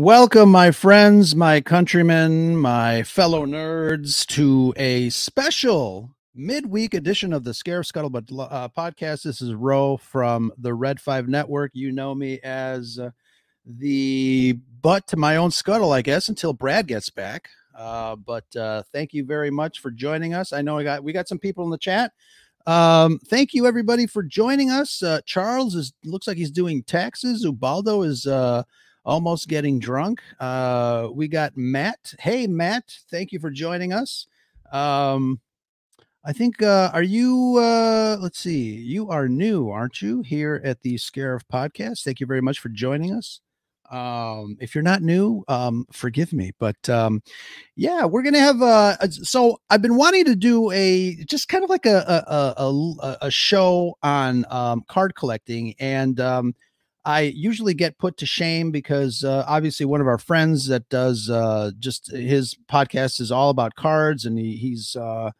Welcome, my friends, my countrymen, my fellow nerds, to a special midweek edition of the Scarif Scuttlebutt uh, podcast. This is Ro from the Red Five Network. You know me as uh, the butt to my own scuttle, I guess, until Brad gets back. Uh, but uh, thank you very much for joining us. I know I got we got some people in the chat. Um, thank you everybody for joining us. Uh, Charles is looks like he's doing taxes. Ubaldo is uh, almost getting drunk. Uh, we got Matt. Hey, Matt, thank you for joining us. Um, I think, uh, are you, uh, let's see, you are new, aren't you, here at the Scarif podcast? Thank you very much for joining us. Um, if you're not new, um, forgive me, but um, yeah, we're gonna have uh, so I've been wanting to do a just kind of like a a a, a show on um, card collecting, and um, I usually get put to shame because uh, obviously one of our friends that does uh, just his podcast is all about cards, and he, he's uh,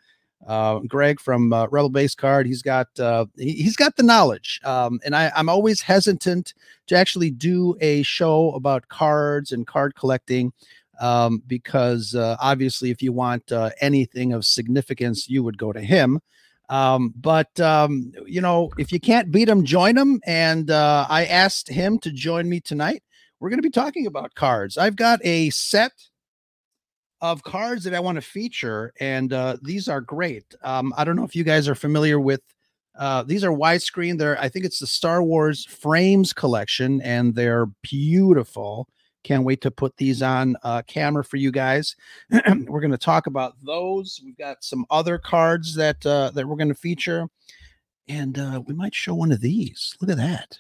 uh Greg from uh, Rebel Base Card. He's got uh, he, has got the knowledge, um, and I, I'm always hesitant to actually do a show about cards and card collecting um, because obviously, if you want anything of significance, you would go to him. Um, but um, you know, if you can't beat them, join them. And uh, I asked him to join me tonight. We're going to be talking about cards. I've got a set of cards that I want to feature, and uh, these are great. Um, I don't know if you guys are familiar with. Uh, these are widescreen. They're I think it's the Star Wars Frames collection, and they're beautiful. Can't wait to put these on uh, camera for you guys. we're going to talk about those. We've got some other cards that uh, that we're going to feature, and uh, we might show one of these. Look at that!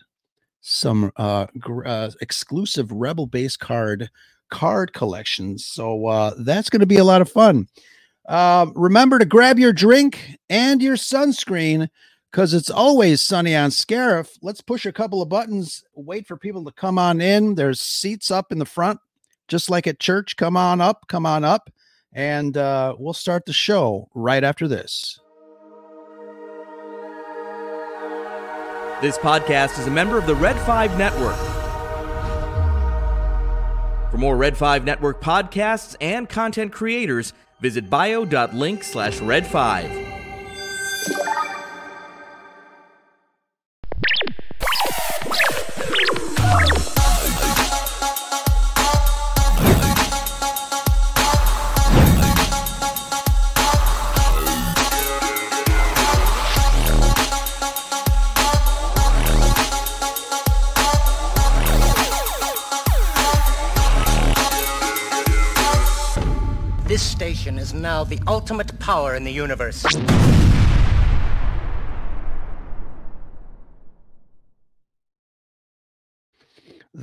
Some uh, gr- uh, exclusive Rebel base card card collections. So uh, that's going to be a lot of fun. Uh, remember to grab your drink and your sunscreen because it's always sunny on Scarif. Let's push a couple of buttons, wait for people to come on in. There's seats up in the front, just like at church. Come on up, come on up. And uh, we'll start the show right after this. This podcast is a member of the Red 5 Network. For more Red 5 Network podcasts and content creators, visit bio.link slash red5. Now the ultimate power in the universe.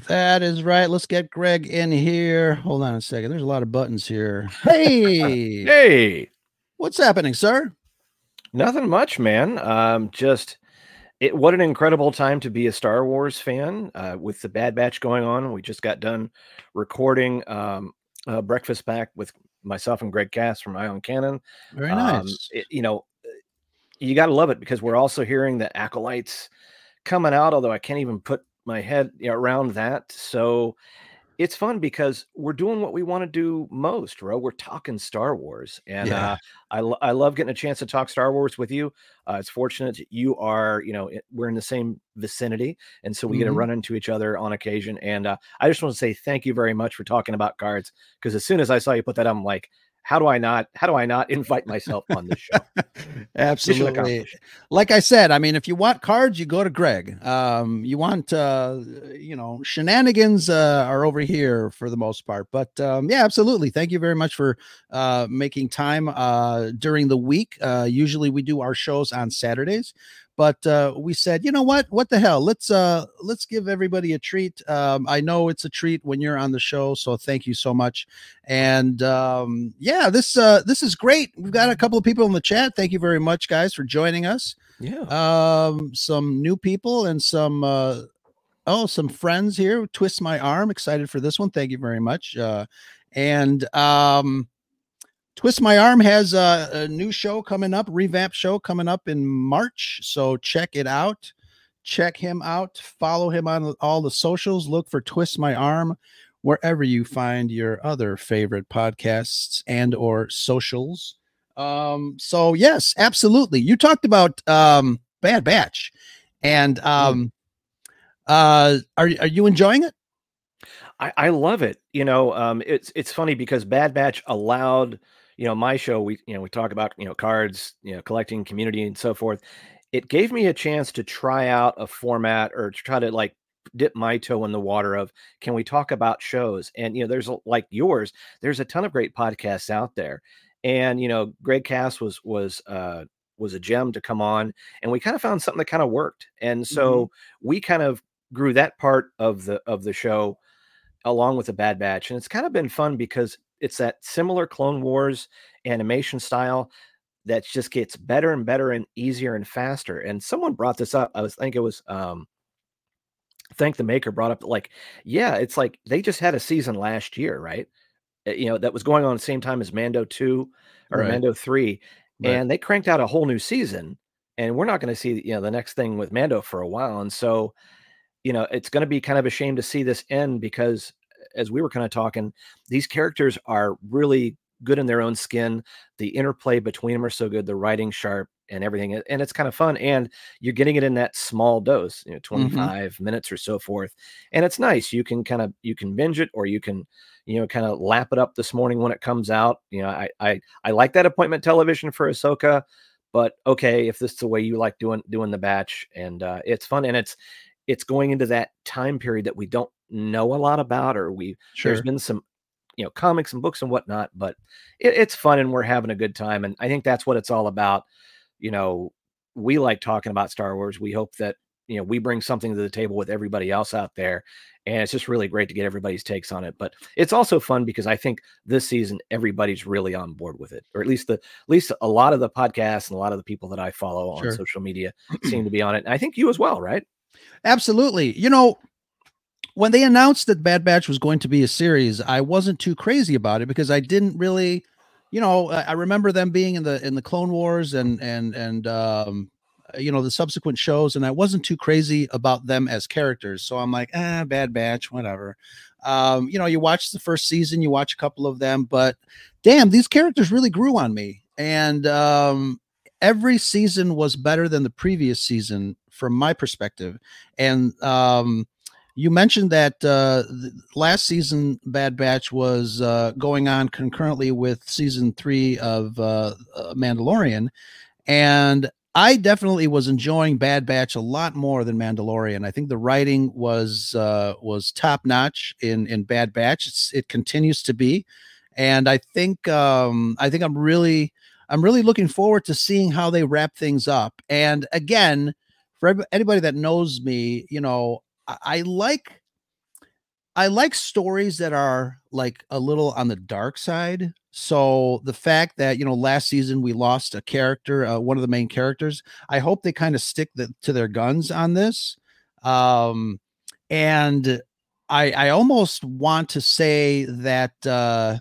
That is right. Let's get Greg in here. Hold on a second. There's a lot of buttons here. Hey. hey. What's happening, sir? Nothing much, man. Um, just it. What an incredible time to be a Star Wars fan. Uh, with the Bad Batch going on, we just got done recording um, uh, Breakfast Back with myself and Greg Cass from Ion Cannon. Very nice. Um, it, you know, you got to love it because we're also hearing the acolytes coming out. Although I can't even put my head around that. So it's fun because we're doing what we want to do most, bro. We're talking Star Wars, and yeah. uh, I I love getting a chance to talk Star Wars with you. Uh, it's fortunate you are, you know, we're in the same vicinity, and so we mm-hmm. get to run into each other on occasion. And uh, I just want to say thank you very much for talking about cards because as soon as I saw you put that, I'm like, how do I not how do I not invite myself on this show? Absolutely. Like I said, I mean, if you want cards, you go to Greg. Um, you want uh, you know, shenanigans uh, are over here for the most part. But um, yeah, absolutely. Thank you very much for uh, making time uh, during the week. Uh, usually we do our shows on Saturdays but uh, we said you know what? What the hell? Let's uh let's give everybody a treat. Um, i know it's a treat when you're on the show so thank you so much. And um, yeah this uh this is great. We've got a couple of people in the chat. Thank you very much guys for joining us. Yeah. Um some new people and some uh oh some friends here. Twist my arm excited for this one. Thank you very much uh and um Twist My Arm has a, a, new show coming up, revamp show coming up in March. So check it out. Check him out. Follow him on all the socials. Look for Twist My Arm. wherever you find your other favorite podcasts and or socials. Um, so yes, absolutely. You talked about um, Bad Batch, and um, uh, are are you enjoying it? I, I love it. You know, um, it's it's funny because Bad Batch allowed you know my show. We you know we talk about you know cards, you know collecting, community, and so forth. It gave me a chance to try out a format or to try to like dip my toe in the water of can we talk about shows and you know there's like yours there's a ton of great podcasts out there and you know greg cass was was uh was a gem to come on and we kind of found something that kind of worked and so mm-hmm. we kind of grew that part of the of the show along with the bad batch and it's kind of been fun because it's that similar clone wars animation style that just gets better and better and easier and faster and someone brought this up i was I think it was um thank the maker brought up like yeah it's like they just had a season last year right eh, you know that was going on the same time as mando 2 or right. mando 3 right. and they cranked out a whole new season and we're not going to see you know the next thing with mando for a while and so you know it's going to be kind of a shame to see this end because as we were kind of talking these characters are really good in their own skin the interplay between them are so good the writing sharp and everything and it's kind of fun and you're getting it in that small dose you know mm-hmm. 25 mm-hmm. minutes or so forth and it's nice you can kind of you can binge it or you can you know kind of lap it up this morning when it comes out you know i i, I like that appointment television for ahsoka but okay if this is the way you like doing doing the batch and uh, it's fun and it's it's going into that time period that we don't know a lot about or we sure. there's been some you know comics and books and whatnot but it, it's fun and we're having a good time and i think that's what it's all about you know, we like talking about Star Wars. We hope that, you know, we bring something to the table with everybody else out there. And it's just really great to get everybody's takes on it. But it's also fun because I think this season everybody's really on board with it, or at least the at least a lot of the podcasts and a lot of the people that I follow on sure. social media seem to be on it. And I think you as well, right? Absolutely. You know, when they announced that Bad Batch was going to be a series, I wasn't too crazy about it because I didn't really you know, I remember them being in the in the Clone Wars and and and um, you know the subsequent shows, and I wasn't too crazy about them as characters. So I'm like, ah, Bad Batch, whatever. Um, you know, you watch the first season, you watch a couple of them, but damn, these characters really grew on me, and um, every season was better than the previous season from my perspective, and um, you mentioned that uh, last season Bad Batch was uh, going on concurrently with season three of uh, uh, Mandalorian, and I definitely was enjoying Bad Batch a lot more than Mandalorian. I think the writing was uh, was top notch in in Bad Batch. It's, it continues to be, and I think um, I think I'm really I'm really looking forward to seeing how they wrap things up. And again, for anybody that knows me, you know, I like I like stories that are like a little on the dark side. So the fact that you know last season we lost a character, uh, one of the main characters, I hope they kind of stick the, to their guns on this. Um, and I I almost want to say that uh,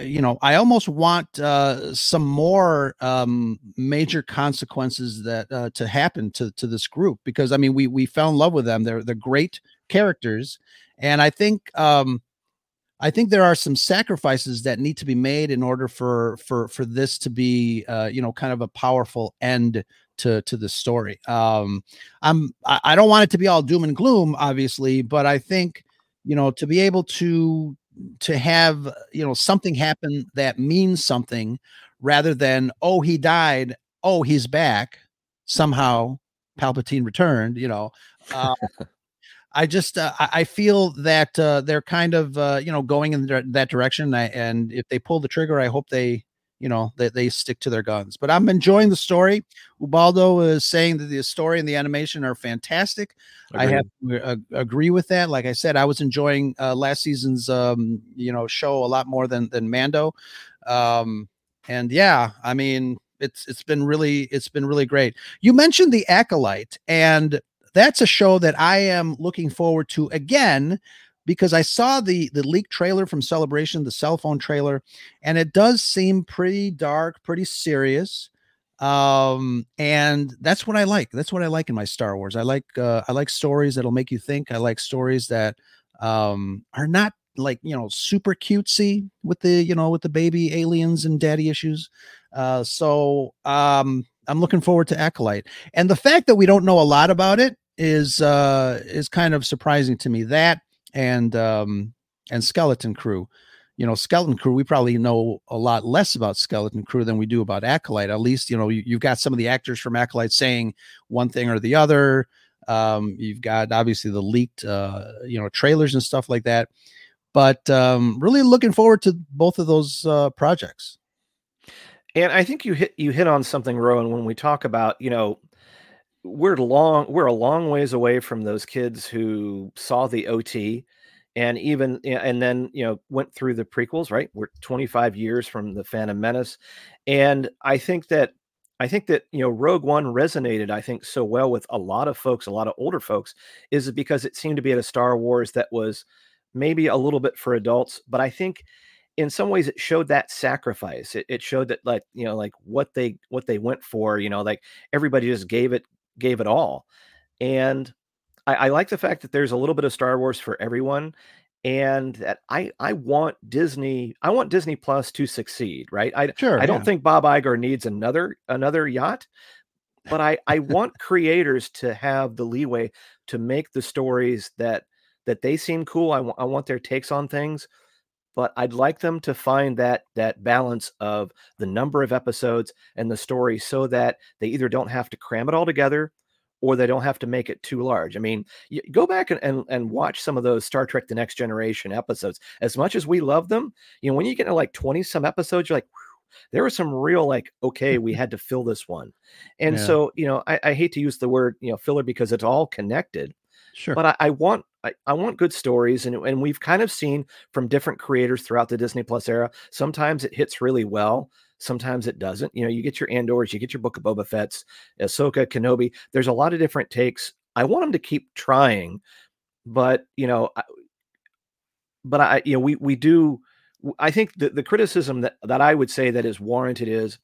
you know I almost want uh, some more um, major consequences that uh, to happen to to this group because I mean we we fell in love with them. They're they're great characters and I think um, I think there are some sacrifices that need to be made in order for for for this to be uh, you know kind of a powerful end to to the story. Um, I'm I, I don't want it to be all doom and gloom, obviously, but I think you know to be able to to have you know something happen that means something rather than oh he died oh he's back somehow palpatine returned you know uh, I just uh, I feel that uh, they're kind of uh, you know going in that direction. And if they pull the trigger, I hope they you know that they, they stick to their guns. But I'm enjoying the story. Ubaldo is saying that the story and the animation are fantastic. Agreed. I have to uh, agree with that. Like I said, I was enjoying uh, last season's um, you know show a lot more than than Mando. Um, and yeah, I mean it's it's been really it's been really great. You mentioned the acolyte and that's a show that I am looking forward to again because I saw the the leak trailer from Celebration, the cell phone trailer, and it does seem pretty dark, pretty serious. Um, and that's what I like. That's what I like in my Star Wars. I like uh, I like stories that'll make you think. I like stories that um, are not like you know super cutesy with the you know with the baby aliens and daddy issues. Uh, so um, I'm looking forward to Acolyte, and the fact that we don't know a lot about it is uh, is kind of surprising to me. That and um, and Skeleton Crew. You know, Skeleton Crew, we probably know a lot less about Skeleton Crew than we do about Acolyte. At least, you know, you, you've got some of the actors from Acolyte saying one thing or the other. Um, you've got obviously the leaked, uh, you know, trailers and stuff like that. But um, really looking forward to both of those uh, projects. And I think you hit you hit on something, Rowan, when we talk about, you know, we're long we're a long ways away from those kids who saw the OT and even and then you know went through the prequels right? We're 25 years from the phantom menace. And i think that i think that you know rogue one resonated i think so well with a lot of folks a lot of older folks is because it seemed to be at a star wars that was maybe a little bit for adults but i think in some ways it showed that sacrifice. It, it showed that like you know like what they what they went for you know like everybody just gave it gave it all and I, I like the fact that there's a little bit of Star Wars for everyone and that I I want Disney I want Disney Plus to succeed, right? I sure, I don't think Bob Iger needs another another yacht, but I I want creators to have the leeway to make the stories that that they seem cool. I, w- I want their takes on things, but I'd like them to find that that balance of the number of episodes and the story so that they either don't have to cram it all together or they don't have to make it too large. I mean, you go back and, and, and watch some of those Star Trek The Next Generation episodes. As much as we love them, you know, when you get to like 20 some episodes, you're like, there was some real like, okay, we had to fill this one. And yeah. so, you know, I, I, hate to use the word, you know, filler because it's all connected. Sure. But I, I want I, I want good stories and, and we've kind of seen from different creators throughout the Disney Plus era. Sometimes it hits really well. Sometimes it doesn't. You know, you get your Andors, you get your Book of Boba Fett's, Ahsoka, Kenobi. There's a lot of different takes. I want them to keep trying, but you know, I, but I, you know, we we do. I think the, the criticism that that I would say that is warranted is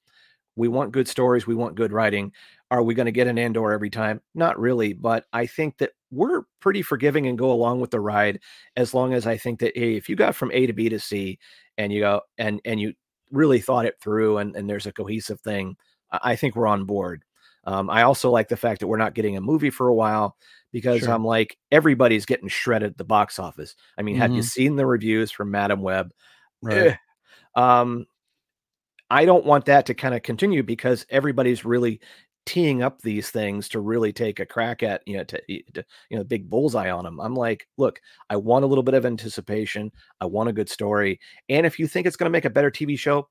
we want good stories, we want good writing. Are we going to get an Andor every time? Not really, but I think that we're pretty forgiving and go along with the ride as long as I think that hey, if you got from A to B to C and you go and and you really thought it through and, and there's a cohesive thing, I think we're on board. Um, I also like the fact that we're not getting a movie for a while because sure. I'm like everybody's getting shredded at the box office. I mean, mm-hmm. have you mm-hmm. seen the reviews from Madam Web? Right. Um, I don't want that to kind of continue because everybody's really teeing up these things to really take a crack at you know to, to, you know big bullseye on them i'm like look i want a little bit of anticipation. I want a good story. And if you think it's going to make a better tv show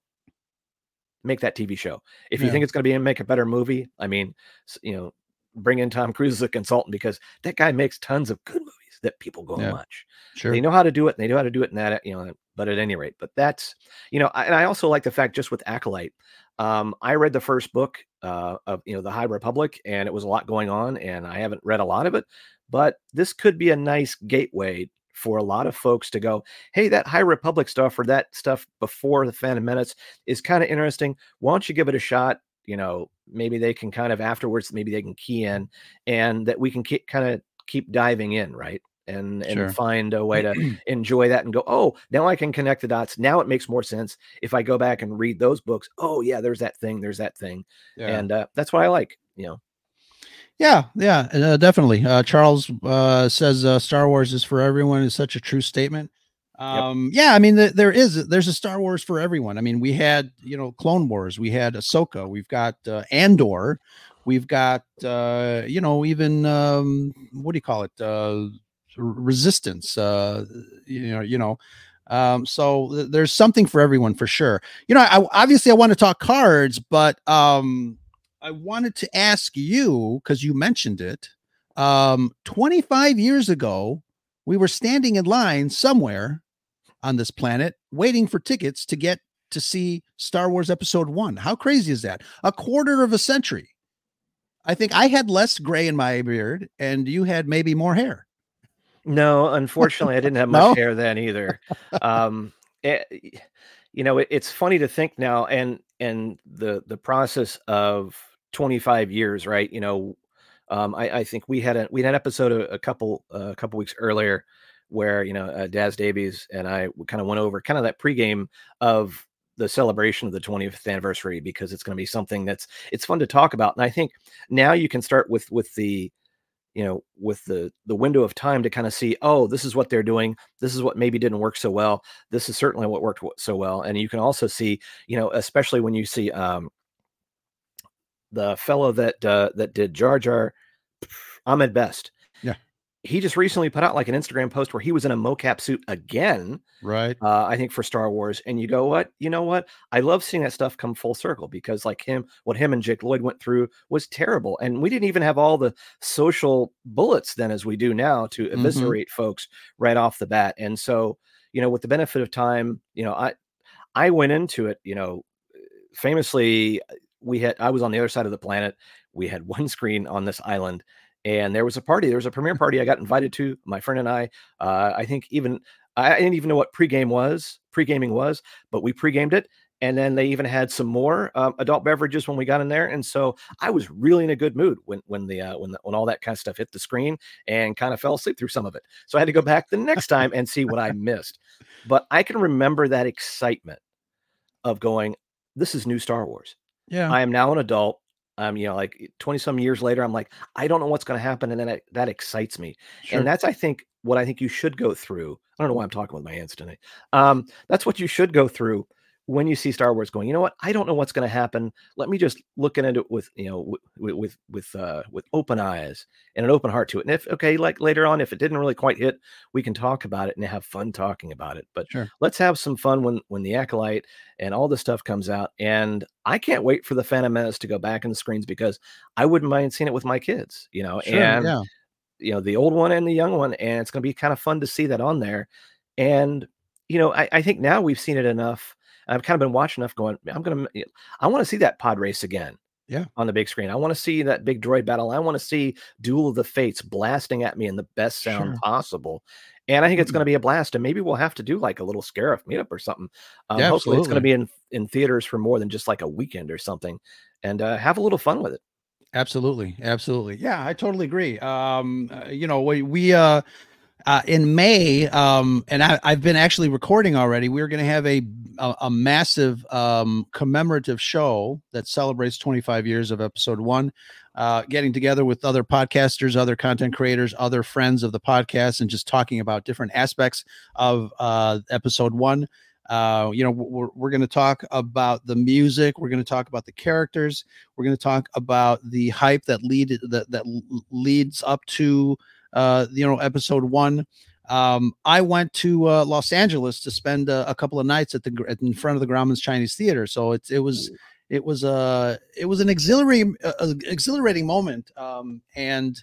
make that tv show. If yeah. you think it's going to be make a better movie i mean you know bring in tom cruise as a consultant because that guy makes tons of good movies that people go yeah. watch sure they know how to do it and they know how to do it in that you know but at any rate but that's you know and i also like the fact just with acolyte um, I read the first book uh, of you know the High Republic, and it was a lot going on, and I haven't read a lot of it, but this could be a nice gateway for a lot of folks to go, hey, that High Republic stuff or that stuff before the Phantom Menace is kind of interesting. Why don't you give it a shot? You know, maybe they can kind of afterwards, maybe they can key in, and that we can keep kind of keep diving in, right? And and sure. find a way to enjoy that and go oh now i can connect the dots now it makes more sense if i go back and read those books oh yeah there's that thing there's that thing yeah. and uh, that's what i like you know yeah yeah uh, definitely uh, charles uh, says uh, star wars is for everyone is such a true statement um yep. yeah i mean th- there is there's a star wars for everyone i mean we had you know clone wars we had ahsoka we've got uh, andor we've got uh you know even um what do you call it uh resistance uh you know you know um so th- there's something for everyone for sure. You know I, obviously i want to talk cards but um i wanted to ask you because you mentioned it um 25 years ago we were standing in line somewhere on this planet waiting for tickets to get to see star wars episode one. How crazy is that? A quarter of a century. I think i had less gray in my beard and you had maybe more hair no, unfortunately, I didn't have much no? hair then either. Um, it, eh, you know, it, it's funny to think now, and and the the process of 25 years, right? You know, um, I, I think we had a we had an episode a, a couple uh, a couple weeks earlier where you know uh, Daz Davies and I kind of went over kind of that pregame of the celebration of the 25th anniversary because it's going to be something that's it's fun to talk about and i think now you can start with with the you know with the the window of time to kind of see oh this is what they're doing. This is what maybe didn't work so well. This is certainly what worked so well. And you can also see you know especially when you see um the fellow that uh that did jar jar ahmed best he just recently put out like an Instagram post where he was in a mocap suit again. Right. Uh, I think for Star Wars. And you go, what? You know what? I love seeing that stuff come full circle because like him, what him and Jake Lloyd went through was terrible. And we didn't even have all the social bullets then as we do now to mm-hmm. eviscerate mm-hmm. folks right off the bat. And so, you know, with the benefit of time, you know, I I went into it, you know, famously we had I was on the other side of the planet. We had one screen on this island and there was a party. There was a premiere party I got invited to. My friend and I. Uh, I think even I didn't even know what pregame was. Pre-gaming was, but we pre-gamed it, and then they even had some more um, adult beverages when we got in there. And so I was really in a good mood when when the uh, when the, when all that kind of stuff hit the screen, and kind of fell asleep through some of it. So I had to go back the next time and see what I missed. But I can remember that excitement of going. This is new Star Wars. Yeah, I am now an adult um, you know, like 20 some years later, I'm like, I don't know what's going to happen. And then it, that excites me. Sure. And that's, I think, what I think you should go through. I don't know why I'm talking with my hands tonight. Um, that's what you should go through when you see Star Wars going, you know what? I don't know what's going to happen. Let me just look into it with, you know, with, with, with, uh, with open eyes and an open heart to it. And if, okay, like later on, if it didn't really quite hit, we can talk about it and have fun talking about it. But sure. let's have some fun when, when the Acolyte and all this stuff comes out. And I can't wait for the Phantom Menace to go back in the screens because I wouldn't mind seeing it with my kids, you know, sure, and, yeah. you know, the old one and the young one. And it's going to be kind of fun to see that on there. And, you know, I, I think now we've seen it enough I've kind of been watching enough going, I'm going to, I want to see that pod race again. Yeah. On the big screen. I want to see that big droid battle. I want to see Duel of the Fates blasting at me in the best sound sure. possible. And I think it's going to be a blast. And maybe we'll have to do like a little Scarif meetup or something. Um, yeah, hopefully, it's going to be in, in theaters for more than just like a weekend or something and uh, have a little fun with it. Absolutely. Absolutely. Yeah, I totally agree. Um, uh, you know, we, we, uh, uh, in May, um, and I, have been actually recording already. We're going to have a a, a massive um, commemorative show that celebrates 25 years of episode one. Uh, getting together with other podcasters, other content creators, other friends of the podcast, and just talking about different aspects of uh, episode one. Uh, you know, we're, we're going to talk about the music. We're going to talk about the characters. We're going to talk about the hype that lead that that leads up to uh, you know, episode one. Um, I went to uh, Los Angeles to spend a, a, couple of nights at the in front of the Grauman's Chinese Theater. So it it was it was a uh, it was an exhilarating uh, exhilarating moment um, and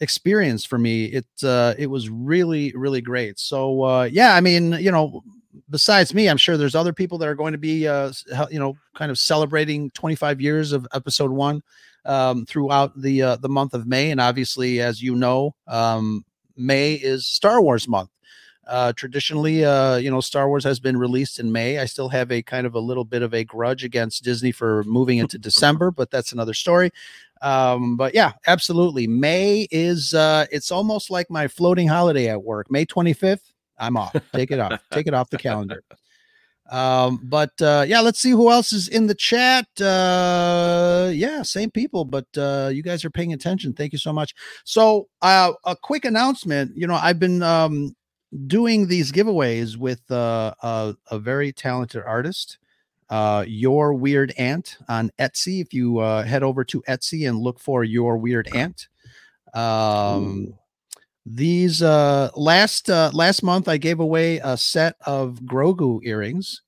experience for me. It uh, it was really really great. So uh, yeah, I mean, you know, besides me, I'm sure there's other people that are going to be uh, you know kind of celebrating 25 years of episode one um, throughout the uh, the month of May, and obviously, as you know, um, May is Star Wars month. Uh, traditionally, uh, you know, Star Wars has been released in May. I still have a kind of a little bit of a grudge against Disney for moving into December, but that's another story. Um, but yeah, absolutely. May is uh, it's almost like my floating holiday at work. May 25th, I'm off. Take it off. Take it off the calendar. Um, but uh, yeah, let's see who else is in the chat. Uh, yeah, same people, but uh, you guys are paying attention. Thank you so much. So, uh, a quick announcement. You know, I've been um, doing these giveaways with uh, a, a very talented artist. Uh, your weird aunt on Etsy. If you uh, head over to Etsy and look for your weird aunt, um, Ooh. These uh last uh last month I gave away a set of Grogu earrings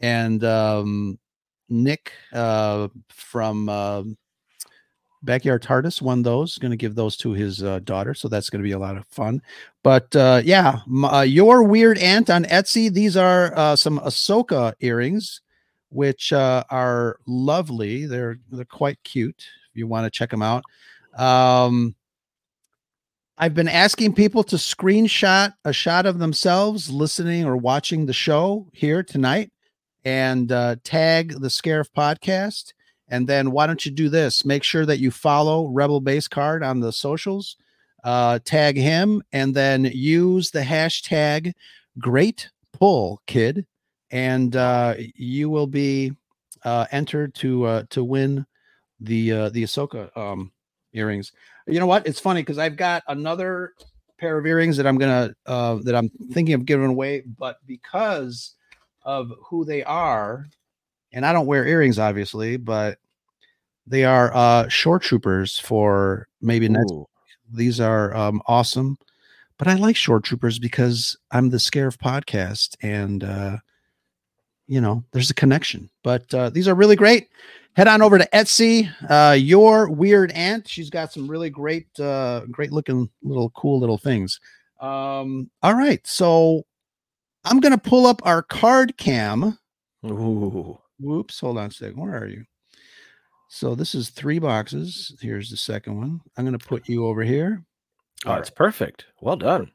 and um Nick uh from uh, Backyard TARDIS won those. Going to give those to his uh, daughter, so that's going to be a lot of fun. But uh, yeah, uh, your weird aunt on Etsy. These are uh, some Ahsoka earrings, which uh, are lovely. They're they're quite cute. If you want to check them out, um, I've been asking people to screenshot a shot of themselves listening or watching the show here tonight and uh, tag the Scarif podcast. And then why don't you do this? Make sure that you follow Rebel Base Card on the socials. uh, tag him, and then use the hashtag Great Pull Kid, and uh, you will be uh, entered to uh, to win the uh, the Ahsoka um, earrings. You know what? It's funny because I've got another pair of earrings that I'm gonna uh, that I'm thinking of giving away, but because of who they are, and I don't wear earrings, obviously, but they are uh shore troopers for maybe next. Ooh. These are um awesome, but I like shore troopers because I'm the Scarif podcast, and uh you know there's a connection. But uh these are really great. Head on over to Etsy. Uh your weird aunt. She's got some really great, uh great looking little cool little things. Um, all right, so I'm gonna pull up our card cam. Ooh. Whoops, hold on a second. Where are you? So this is three boxes. Here's the second one. I'm going to put you over here. Oh, it's perfect. Well done.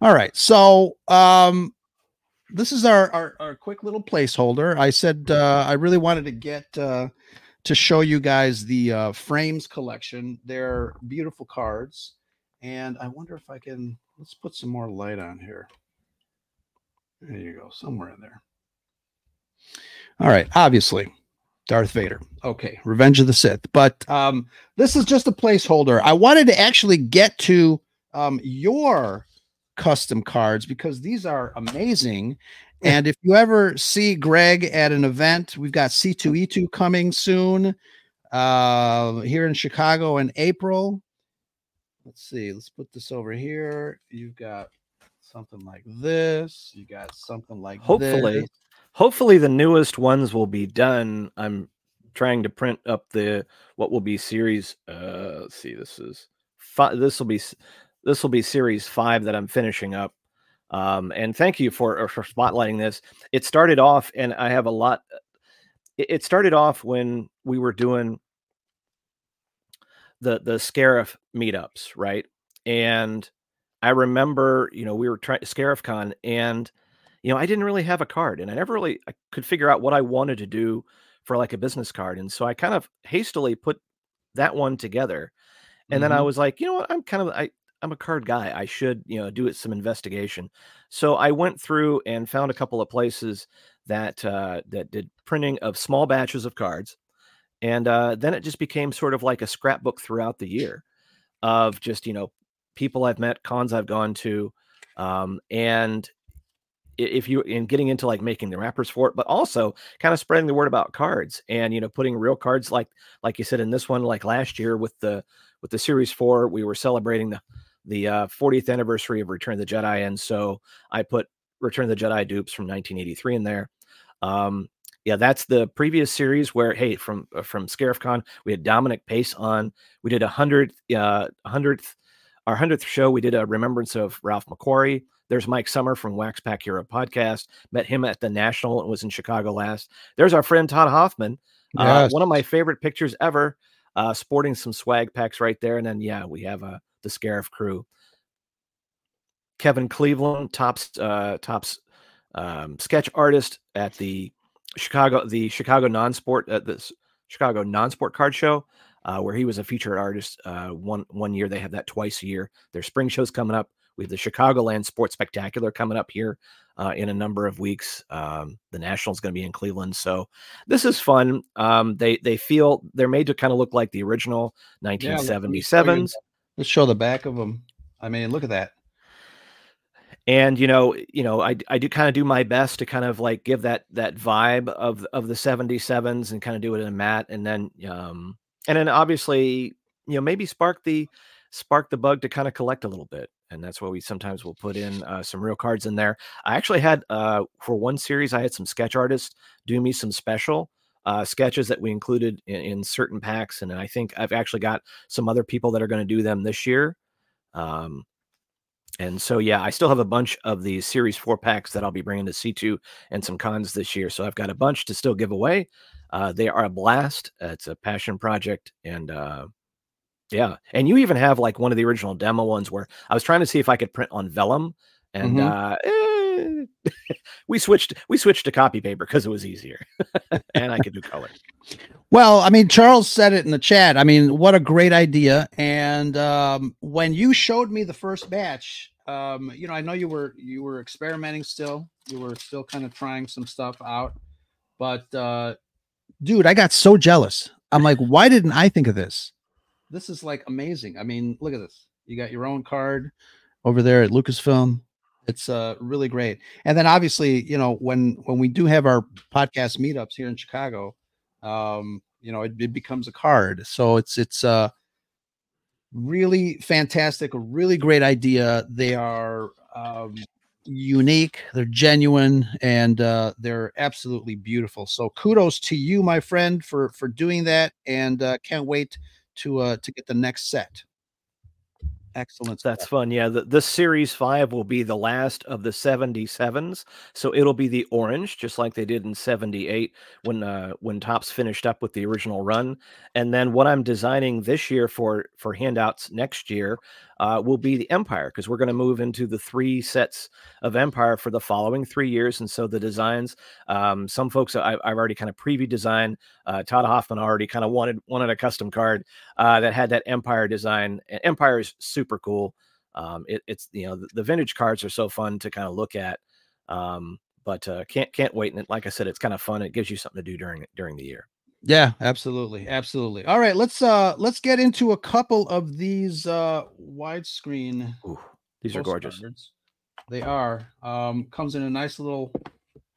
All right. So um this is our our, our quick little placeholder. I said uh I really wanted to get uh to show you guys the uh frames collection. They're beautiful cards. And I wonder if I can let's put some more light on here. There you go, somewhere in there. All right, obviously, Darth Vader. Okay, Revenge of the Sith. But um, this is just a placeholder. I wanted to actually get to um, your custom cards because these are amazing. And if you ever see Greg at an event, we've got C2E2 coming soon uh, here in Chicago in April. Let's see, let's put this over here. You've got something like this, you got something like Hopefully, this. hopefully the newest ones will be done. I'm trying to print up the what will be series. Uh, let's see, this is. This will be this will be series five that I'm finishing up. Um, and thank you for uh, for spotlighting this. It started off, and I have a lot. It, it started off when we were doing the the Scarif meetups, right? And I remember, you know, we were trying Scarif Con, and you know, I didn't really have a card, and I never really I could figure out what I wanted to do for like a business card, and so I kind of hastily put that one together, and then I Mhm. was like, you know what, I'm kind of I I'm a card guy. I should you know do it some investigation. So I went through and found a couple of places that uh, that did printing of small batches of cards, and uh, then it just became sort of like a scrapbook throughout the year of just you know people I've met, cons I've gone to, um, and if you in getting into like making the wrappers for it, but also kind of spreading the word about cards and you know putting real cards like like you said in this one, like last year with the with the series four, we were celebrating the the uh, 40th anniversary of Return of the Jedi, and so I put Return of the Jedi dupes from 1983 in there. Um, yeah, that's the previous series where hey, from uh, from ScarifCon, we had Dominic Pace on. We did a hundredth uh hundredth our hundredth show. We did a remembrance of Ralph McQuarrie. There's Mike Summer from Wax Pack Hero podcast. Met him at the National. It was in Chicago last. There's our friend Todd Hoffman. Uh, one of my favorite pictures ever. Uh, sporting some swag packs right there, and then yeah, we have uh, the Scarif crew. Kevin Cleveland, Topps uh, Topps um, sketch artist at the Chicago the Chicago non-sport at the Chicago non-sport card show, uh, where he was a featured artist. Uh, one one year they have that twice a year. Their spring shows coming up. We have the Chicagoland Sports Spectacular coming up here uh, in a number of weeks. Um, the National's going to be in Cleveland, so this is fun. Um, they they feel they're made to kind of look like the original Yeah, let me show you 1977s. Let's show the back of them. I mean, look at that. and you know you know i i do kind of do my best to kind of like give that that vibe of of the 77s and kind of do it in a mat and then um and then obviously you know maybe spark the spark the bug to kind of collect a little bit and that's why we sometimes will put in uh, some real cards in there i actually had uh for one series i had some sketch artists do me some special uh, sketches that we included in, in certain packs and i think i've actually got some other people that are going to do them this year um and so, yeah, I still have a bunch of these Series 4 packs that I'll be bringing to C2 and some cons this year. So I've got a bunch to still give away. Uh, they are a blast. Uh, it's a passion project. And uh, yeah, and you even have like one of the original demo ones where I was trying to see if I could print on vellum. And Mhm. uh, eh, we switched we switched to copy paper because it was easier, and I could do color. Well, I mean, Charles said it in the chat. I mean, what a great idea! And um, when you showed me the first batch, um, you know, I know you were you were experimenting still. You were still kind of trying some stuff out, but uh, dude, I got so jealous. I'm like, why didn't I think of this? This is like amazing. I mean, look at this. You got your own card over there at Lucasfilm. It's uh really great. And then obviously, you know, when when we do have our podcast meetups here in Chicago, um, you know, it, it becomes a card. So it's it's uh really fantastic, a really great idea. They are um unique, they're genuine, and uh they're absolutely beautiful. So kudos to you, my friend, for for doing that, and uh can't wait to uh to get the next set. Excellent. That's stuff. fun. Yeah, the, the series five will be the last of the 77s. So it'll be the orange, just like they did in 78 when uh when Topps finished up with the original run. And then what I'm designing this year for for handouts next year uh, will be the Empire, because we're going to move into the three sets of Empire for the following three years. And so the designs, um, some folks I, I've already kind of preview design. Uh, Todd Hoffman already kind of wanted wanted a custom card uh, that had that Empire design. Empire is super cool. Um, it, it's you know the, the, vintage cards are so fun to kind of look at. Um, but uh, can't can't wait. And like I said, it's kind of fun. It gives you something to do during during the year. Yeah, absolutely. Absolutely. All right, let's uh let's get into a couple of these uh widescreen Ooh, these are gorgeous. Cards. They are. Um comes in a nice little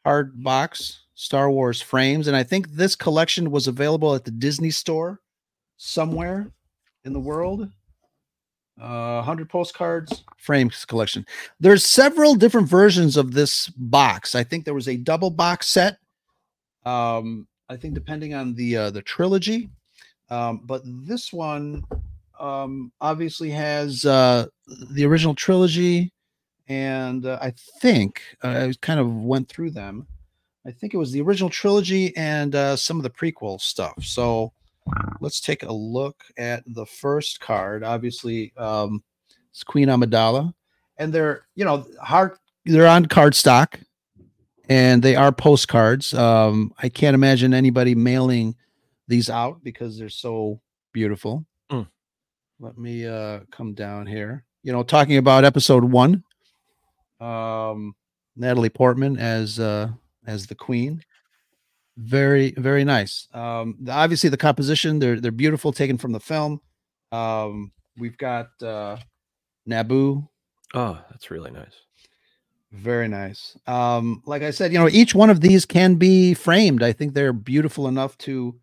hard box, Star Wars frames, and I think this collection was available at the Disney store somewhere in the world. Uh 100 postcards frames collection. There's several different versions of this box. I think there was a double box set. Um I think depending on the uh, the trilogy. Um, but this one um, obviously has uh, the original trilogy, and uh, I think uh, I kind of went through them. I think it was the original trilogy and uh, some of the prequel stuff. So let's take a look at the first card. Obviously, um, it's Queen Amidala, and they're you know hard. They're on card stock and they are postcards. Um, I can't imagine anybody mailing these out because they're so beautiful. Mm. Let me uh, come down here. You know, talking about episode one, um, Natalie Portman as uh, as the queen. Very, very nice. Um, the, obviously, the composition they're they're beautiful, taken from the film. Um, we've got uh, Naboo. Oh, that's really nice. Very nice. Um, like I said, you know, each one of these can be framed. I think they're beautiful enough to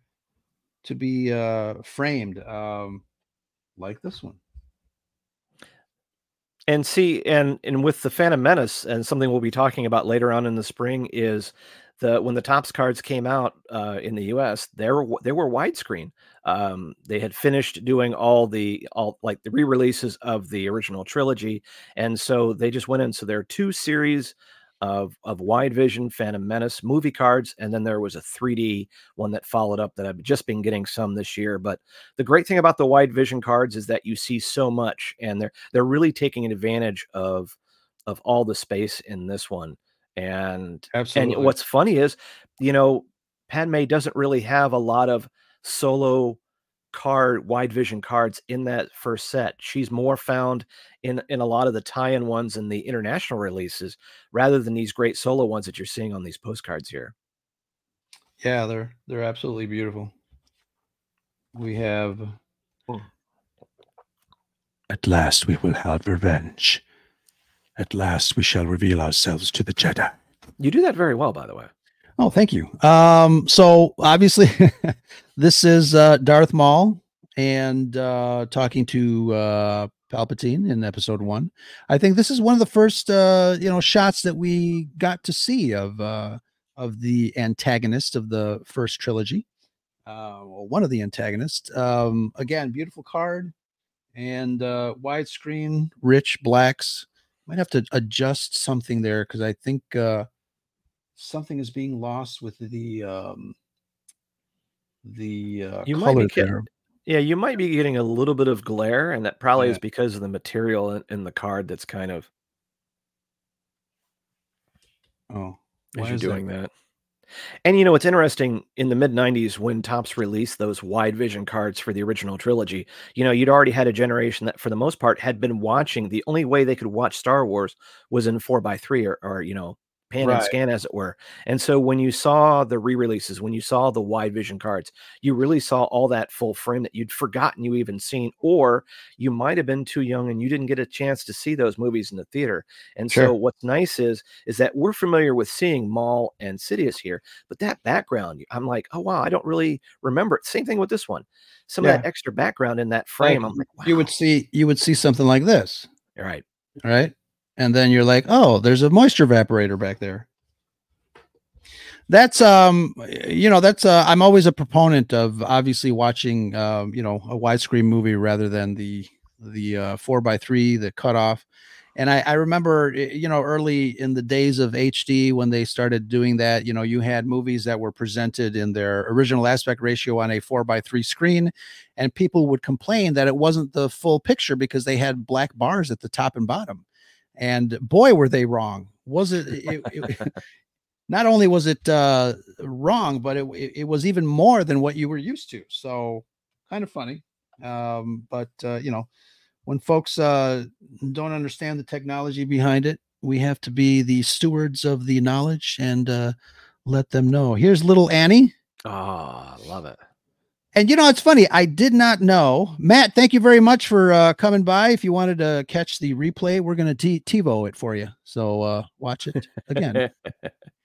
to be uh framed. Um, like this one. And see, and and with the Phantom Menace, and something we'll be talking about later on in the spring is the when the Topps cards came out uh, in the U.S., they were they were widescreen. Um, they had finished doing all the all like the re-releases of the original trilogy, and so they just went in. So there are two series of of wide vision Phantom Menace movie cards, and then there was a 3D one that followed up that I've just been getting some this year. But the great thing about the wide vision cards is that you see so much, and they're they're really taking advantage of of all the space in this one. And Absolutely. and what's funny is, you know, Padme doesn't really have a lot of solo card wide vision cards in that first set. She's more found in in a lot of the tie-in ones and the international releases rather than these great solo ones that you're seeing on these postcards here. Yeah, they're they're absolutely beautiful. We have oh. At last we will have revenge. At last we shall reveal ourselves to the Jedi. You do that very well, by the way. Oh, thank you. Um, so obviously, this is uh, Darth Maul and uh, talking to uh, Palpatine in Episode One. I think this is one of the first, uh, you know, shots that we got to see of uh, of the antagonist of the first trilogy. Uh, well, one of the antagonists. Um, again, beautiful card and uh, widescreen, rich blacks might have to adjust something there because I think uh, something is being lost with the um, the uh, you color might be there. yeah, you might be getting a little bit of glare, and that probably Yeah. is because of the material in, in the card that's kind of Oh, as why you're is that? doing that. And you know, it's interesting in the mid 90s when Topps released those wide vision cards for the original trilogy. You know, you'd already had a generation that, for the most part, had been watching. The only way they could watch Star Wars was in 4x3 or, or you know, pan Right. and scan, as it were. And so when you saw the re releases, when you saw the wide vision cards, you really saw all that full frame that you'd forgotten you even seen, or you might have been too young and you didn't get a chance to see those movies in the theater. And so what's nice is is that we're familiar with seeing Maul and Sidious here, but that background, I'm like, oh wow, I don't really remember it. Same thing with this one. Some of that extra background in that frame, I'm like, wow. You would see you would see something like this, Right. All right. right? And then you're like, oh, there's a moisture evaporator back there. That's um, you know, that's uh, I'm always a proponent of obviously watching um, you know, a widescreen movie rather than the the uh, four by three, the cutoff. And I, I remember, you know, early in the days of HD when they started doing that, you know, you had movies that were presented in their original aspect ratio on a four by three screen, and people would complain that it wasn't the full picture because they had black bars at the top and bottom. And boy, were they wrong. Was it? it, it not only was it uh, wrong, but it, it it was even more than what you were used to. So kind of funny. Um, but uh, you know, when folks uh, don't understand the technology behind it, we have to be the stewards of the knowledge and uh, let them know. Here's little Annie. Oh, I love it. And you know, it's funny. I did not know. Matt, thank you very much for uh, coming by. If you wanted to catch the replay, we're going to TiVo it for you. So uh, watch it again.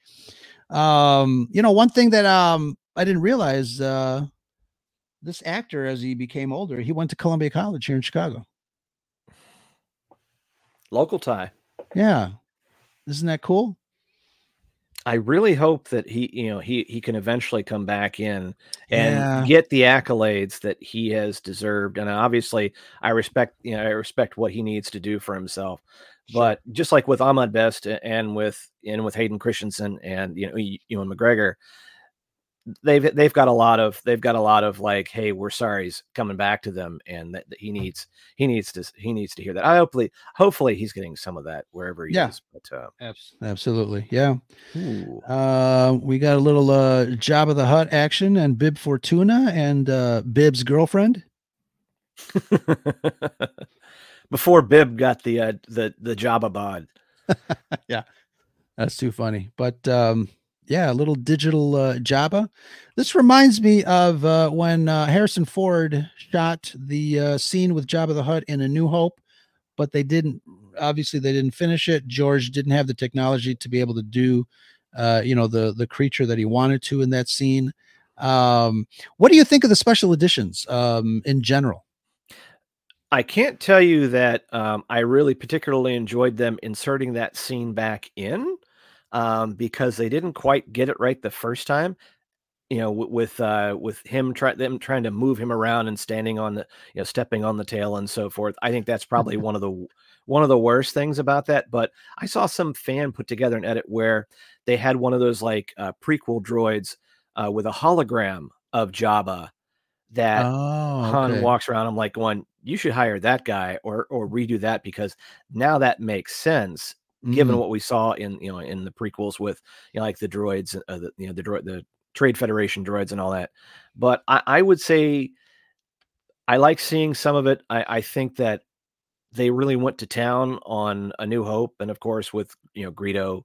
um, you know, one thing that um, I didn't realize uh, this actor, as he became older, he went to Columbia College here in Chicago. Local tie. Yeah. Isn't that cool? I really hope that he, you know, he he can eventually come back in and Yeah. get the accolades that he has deserved. And obviously, I respect, you know, I respect what he needs to do for himself. But just like with Ahmed Best and with and with Hayden Christensen and you know Ewan McGregor, they've they've got a lot of they've got a lot of like, hey, we're sorry, he's coming back to them, and that, that he needs he needs to he needs to hear that. I hopefully hopefully he's getting some of that wherever he Yeah. is. But uh, Absolutely. Yeah. Uh, we got a little uh, Jabba the Hutt action and Bib Fortuna and uh, Bib's girlfriend. Before Bib got the uh, the the Jabba bod. Yeah that's too funny. But um, yeah, a little digital uh, Jabba. This reminds me of uh, when uh, Harrison Ford shot the uh, scene with Jabba the Hutt in A New Hope, but they didn't. Obviously, they didn't finish it. George didn't have the technology to be able to do, uh, you know, the the creature that he wanted to in that scene. Um, what do you think of the special editions um, in general? I can't tell you that um, I really particularly enjoyed them inserting that scene back in um, because they didn't quite get it right the first time. You know, w- with uh, with him try them trying to move him around and standing on the you know stepping on the tail and so forth. I think that's probably one of the one of the worst things about that. But I saw some fan put together an edit where they had one of those like uh, prequel droids uh, with a hologram of Jabba that Oh, Han walks around. I'm like one, you should hire that guy or or redo that because now that makes sense given Mm, what we saw in you know in the prequels with you know like the droids, uh, the, you know the droid, the Trade Federation droids and all that. But I, I would say I like seeing some of it. I, I think that they really went to town on A New Hope, and of course with you know Greedo,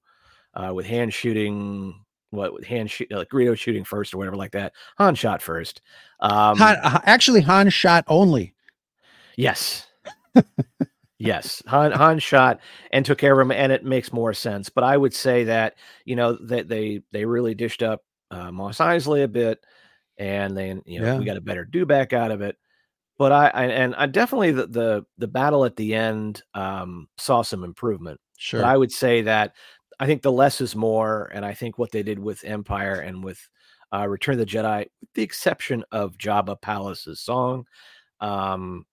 uh, with Han shooting. What with Han shoot like Greedo shooting first or whatever like that. Han shot first. Um, Han, uh, actually, Han shot only. Yes. yes. Han Han shot and took care of him, and it makes more sense. But I would say that, you know, that they they really dished up uh Mos Eisley a bit, and then you know, Yeah. we got a better do back out of it. But I, I and I definitely the, the the battle at the end um saw some improvement. Sure. But I would say that I think the less is more, and I think what they did with Empire and with uh, Return of the Jedi, with the exception of Jabba Palace's song, um,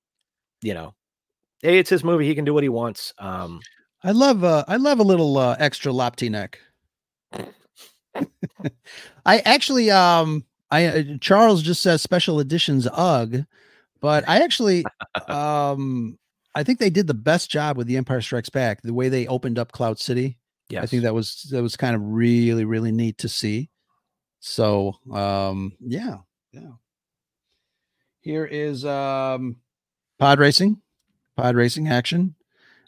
you know, hey, it's his movie; he can do what he wants. Um, I love uh I love a little uh, extra Lapti Nek. I actually um I uh, Charles just says special editions ugh, but I actually um I think they did the best job with The Empire Strikes Back. The way they opened up Cloud City yeah, I think that was that was kind of really really neat to see. So um yeah, yeah. Here is um pod racing, pod racing action.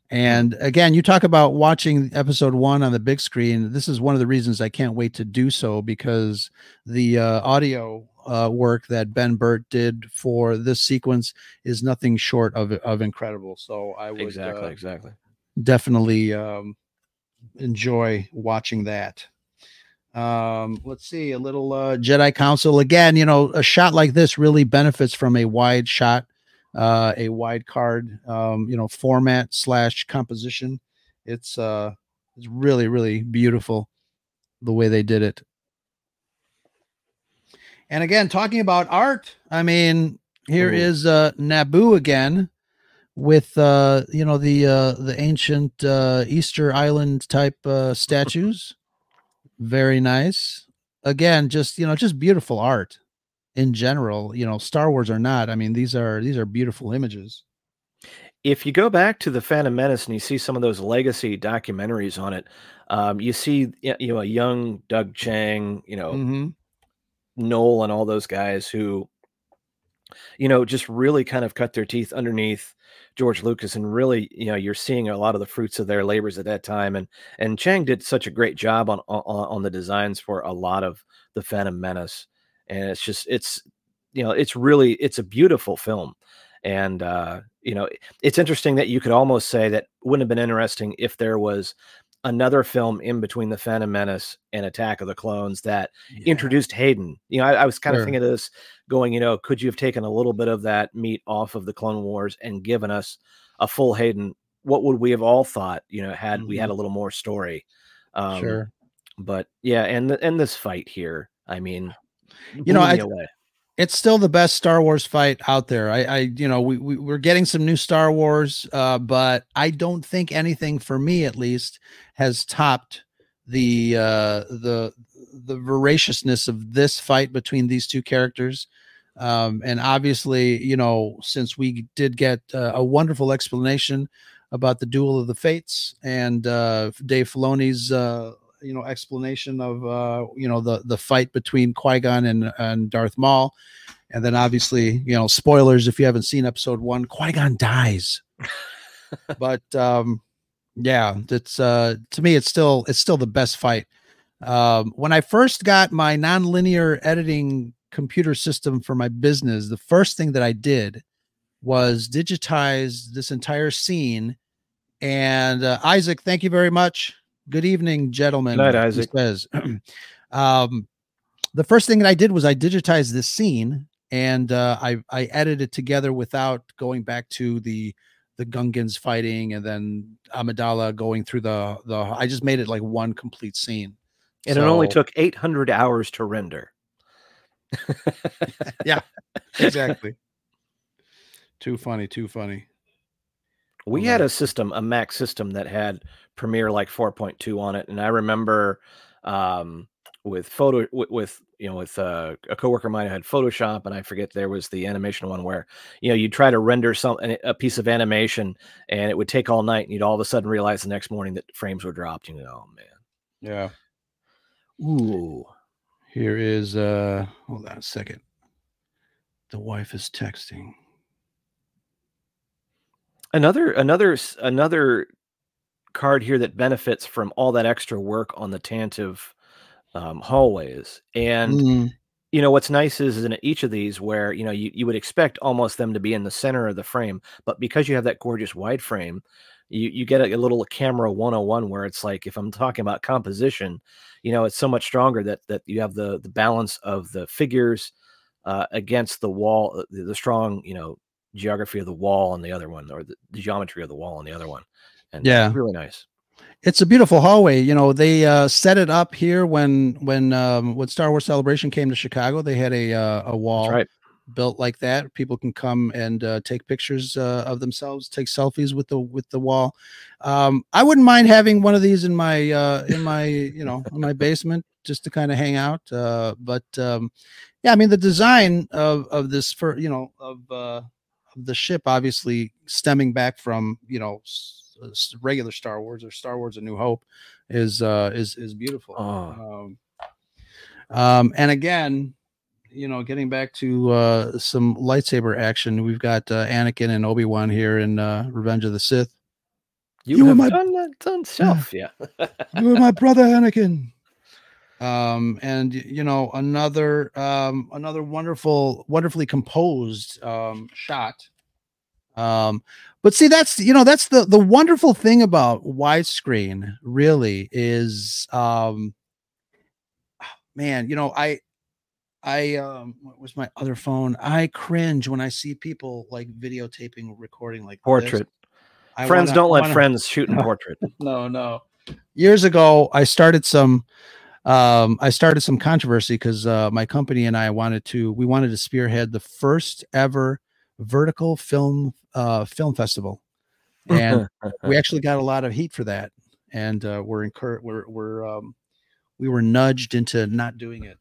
And again, you talk about watching episode one on the big screen. This is one of the reasons I can't wait to do so because the uh, audio uh, work that Ben Burtt did for this sequence is nothing short of of incredible. So I would exactly, uh, exactly. definitely um, enjoy watching that. Um, let's see a little uh, Jedi Council again. You know, a shot like this really benefits from a wide shot, uh, a wide card, um, you know, format slash composition. It's uh, it's really really beautiful the way they did it. And again, talking about art, I mean, here Ooh. is uh, Naboo again with uh you know the uh the ancient uh easter island type uh statues very nice again just you know just beautiful art in general you know star wars or not i mean these are these are beautiful images If you go back to the Phantom Menace and you see some of those legacy documentaries on it, um, you see you know a young Doug Chiang, you know Mhm. Noel and all those guys who, you know, just really kind of cut their teeth underneath George Lucas, and really, you know, you're seeing a lot of the fruits of their labors at that time. And and Chiang did such a great job on on, on the designs for a lot of the Phantom Menace, and it's just it's you know it's really it's a beautiful film, and uh, you know it's interesting that you could almost say that wouldn't have been interesting if there was another film in between the Phantom Menace and Attack of the Clones that introduced Hayden. You know, I, I was kind of Sure. thinking of this going, you know, could you have taken a little bit of that meat off of the Clone Wars and given us a full Hayden? What would we have all thought, you know, had we had a little more story? Um, Mm-hmm. sure But yeah, and and this fight here, I mean, You know, I- it's still the best Star Wars fight out there. I, I you know, we, we we're getting some new Star Wars, uh, but I don't think anything for me at least has topped the uh, the the voraciousness of this fight between these two characters. Um, and obviously, you know, since we did get uh, a wonderful explanation about the duel of the fates and uh, Dave Filoni's uh, you know explanation of uh, you know the the fight between Qui Gon and and Darth Maul, and then obviously you know spoilers if you haven't seen Episode One, Qui Gon dies. but um, yeah, it's uh, to me it's still it's still the best fight. Um, when I first got my nonlinear editing computer system for my business, the first thing that I did was digitize this entire scene. And uh, Isaac, thank you very much. Good evening, gentlemen. Good night, Isaac. Says, um, the first thing that I did was I digitized this scene and uh, I I edited it together without going back to the the Gungans fighting and then Amidala going through the the. I just made it like one complete scene. And it only took 800 hours to render. Yeah, exactly. too funny. Too funny. We had a system, a Mac system that had Premiere like 4.2 on it, and I remember um, with photo with, with you know with uh, a coworker of mine who had Photoshop, and I forget there was the animation one where you know you try to render some a piece of animation, and it would take all night, and you'd all of a sudden realize the next morning that frames were dropped. You know, oh man, Yeah. ooh, Here is uh hold on a second. The wife is texting. Another another another card here that benefits from all that extra work on the Tantive um, hallways and. Mm, you know what's nice is, is in each of these where you know you, you would expect almost them to be in the center of the frame but because you have that gorgeous wide frame you you get a, a little camera 101 where it's like if i'm talking about composition you know it's so much stronger that that you have the the balance of the figures uh, against the wall uh, the, the strong you know geography of the wall on the other one or the, the geometry of the wall on the other one and Yeah. really nice it's a beautiful hallway. You know, they uh set it up here when when um when Star Wars Celebration came to Chicago. They had a uh, a wall right built like that. People can come and uh, take pictures uh, of themselves, take selfies with the with the wall. Um, I wouldn't mind having one of these in my uh, in my you know in my basement just to kind of hang out. Uh, but um, yeah, I mean the design of of this for you know of uh, of the ship obviously stemming back from you know s- uh, s- regular Star Wars or Star Wars: A New Hope is uh, is is beautiful. Oh. Um, um, and again, you know, getting back to uh, some lightsaber action, we've got uh, Anakin and Obi Wan here in uh, Revenge of the Sith. You, You were my- done that done stuff. Yeah. you were my brother Anakin. Um, and you know, another um another wonderful, wonderfully composed um shot. Um, but see, that's you know, that's the the wonderful thing about widescreen, really, is um man, you know, I I um what was my other phone? I cringe when I see people like videotaping recording like. Portrait. I friends wanna- don't let wanna- friends shoot in portrait. no no years ago i started some um i started some controversy because uh my company and i wanted to we wanted to spearhead the first ever vertical film uh film festival. And we actually got a lot of heat for that. And uh we're incur we're we're um we were nudged into not doing it.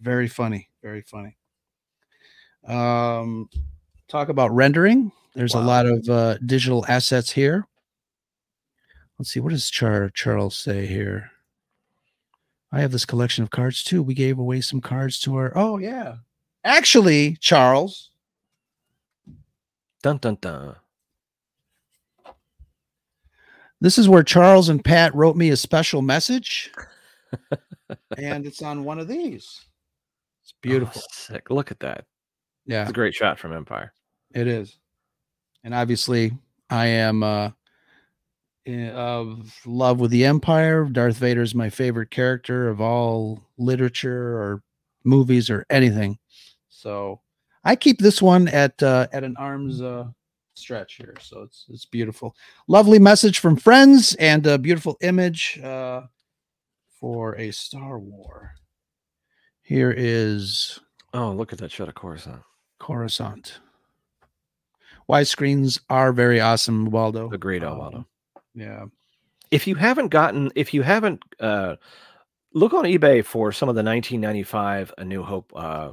Very funny very funny. Um talk about rendering. There's a lot of uh digital assets here. Let's see what does Char- charles say here i have this collection of cards too we gave away some cards to our oh yeah actually charles dun dun dun. This is where Charles and Pat wrote me a special message, and it's on one of these. It's beautiful. Oh, sick. Look at that. yeah, It's a great shot from Empire. it is. And obviously, I am uh, of love with the Empire. Darth Vader is my favorite character of all literature or movies or anything. So I keep this one at uh, at an arm's uh, stretch here. So it's it's beautiful. Lovely message from friends and a beautiful image uh, for a Star War. Here is Oh, look at that shot of Coruscant. Coruscant. Widescreens are very awesome, Waldo. Agreed, Um, Alvaro. Yeah. if you haven't gotten if you haven't uh look on ebay for some of the 1995 a new hope uh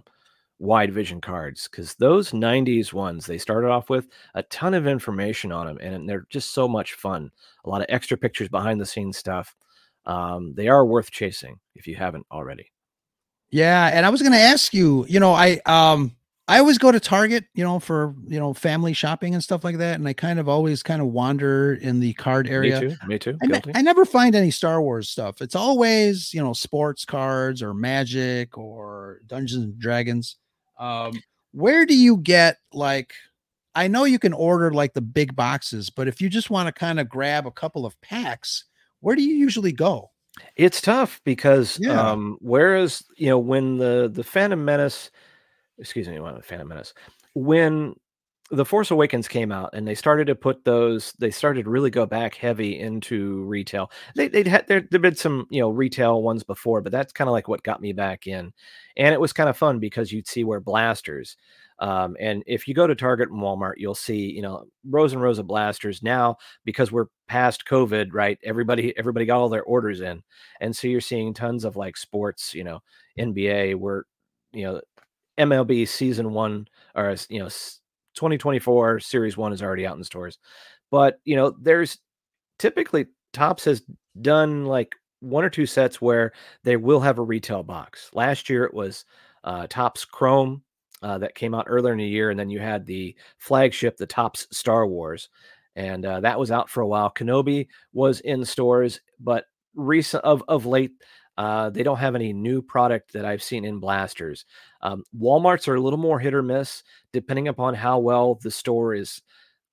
wide vision cards because those 90s ones they started off with a ton of information on them and they're just so much fun. A lot of extra pictures behind the scenes stuff. Um they are worth chasing if you haven't already. Yeah, and I was going to ask you, you know, I um I always go to Target, you know, for, you know, family shopping and stuff like that, and I kind of always kind of wander in the card area. me too me too I, ne- I never find any Star Wars stuff. It's always, you know, sports cards or magic or Dungeons and Dragons. Um, where do you get like I know you can order like the big boxes, but if you just want to kind of grab a couple of packs, where do you usually go? It's tough because Yeah. um whereas you know when the the Phantom Menace excuse me, the Phantom Menace when the Force Awakens came out and they started to put those they started to really go back heavy into retail. They they'd had there there'd been some, you know, retail ones before, but that's kind of like what got me back in. And it was kind of fun because you'd see where blasters um, and if you go to Target and Walmart, you'll see, you know, rows and rows of blasters now because we're past COVID, right? Everybody, everybody got all their orders in, and so you're seeing tons of like sports, you know, NBA, where you know MLB season one or you know 2024 series one is already out in stores, but you know there's typically Topps has done like one or two sets where they will have a retail box. Last year it was uh, Topps Chrome uh, that came out earlier in the year, and then you had the flagship, the Topps Star Wars, and uh, that was out for a while. Kenobi was in stores, but recent of of late, uh, they don't have any new product that I've seen in blasters. Um, WalMarts are a little more hit or miss, depending upon how well the store is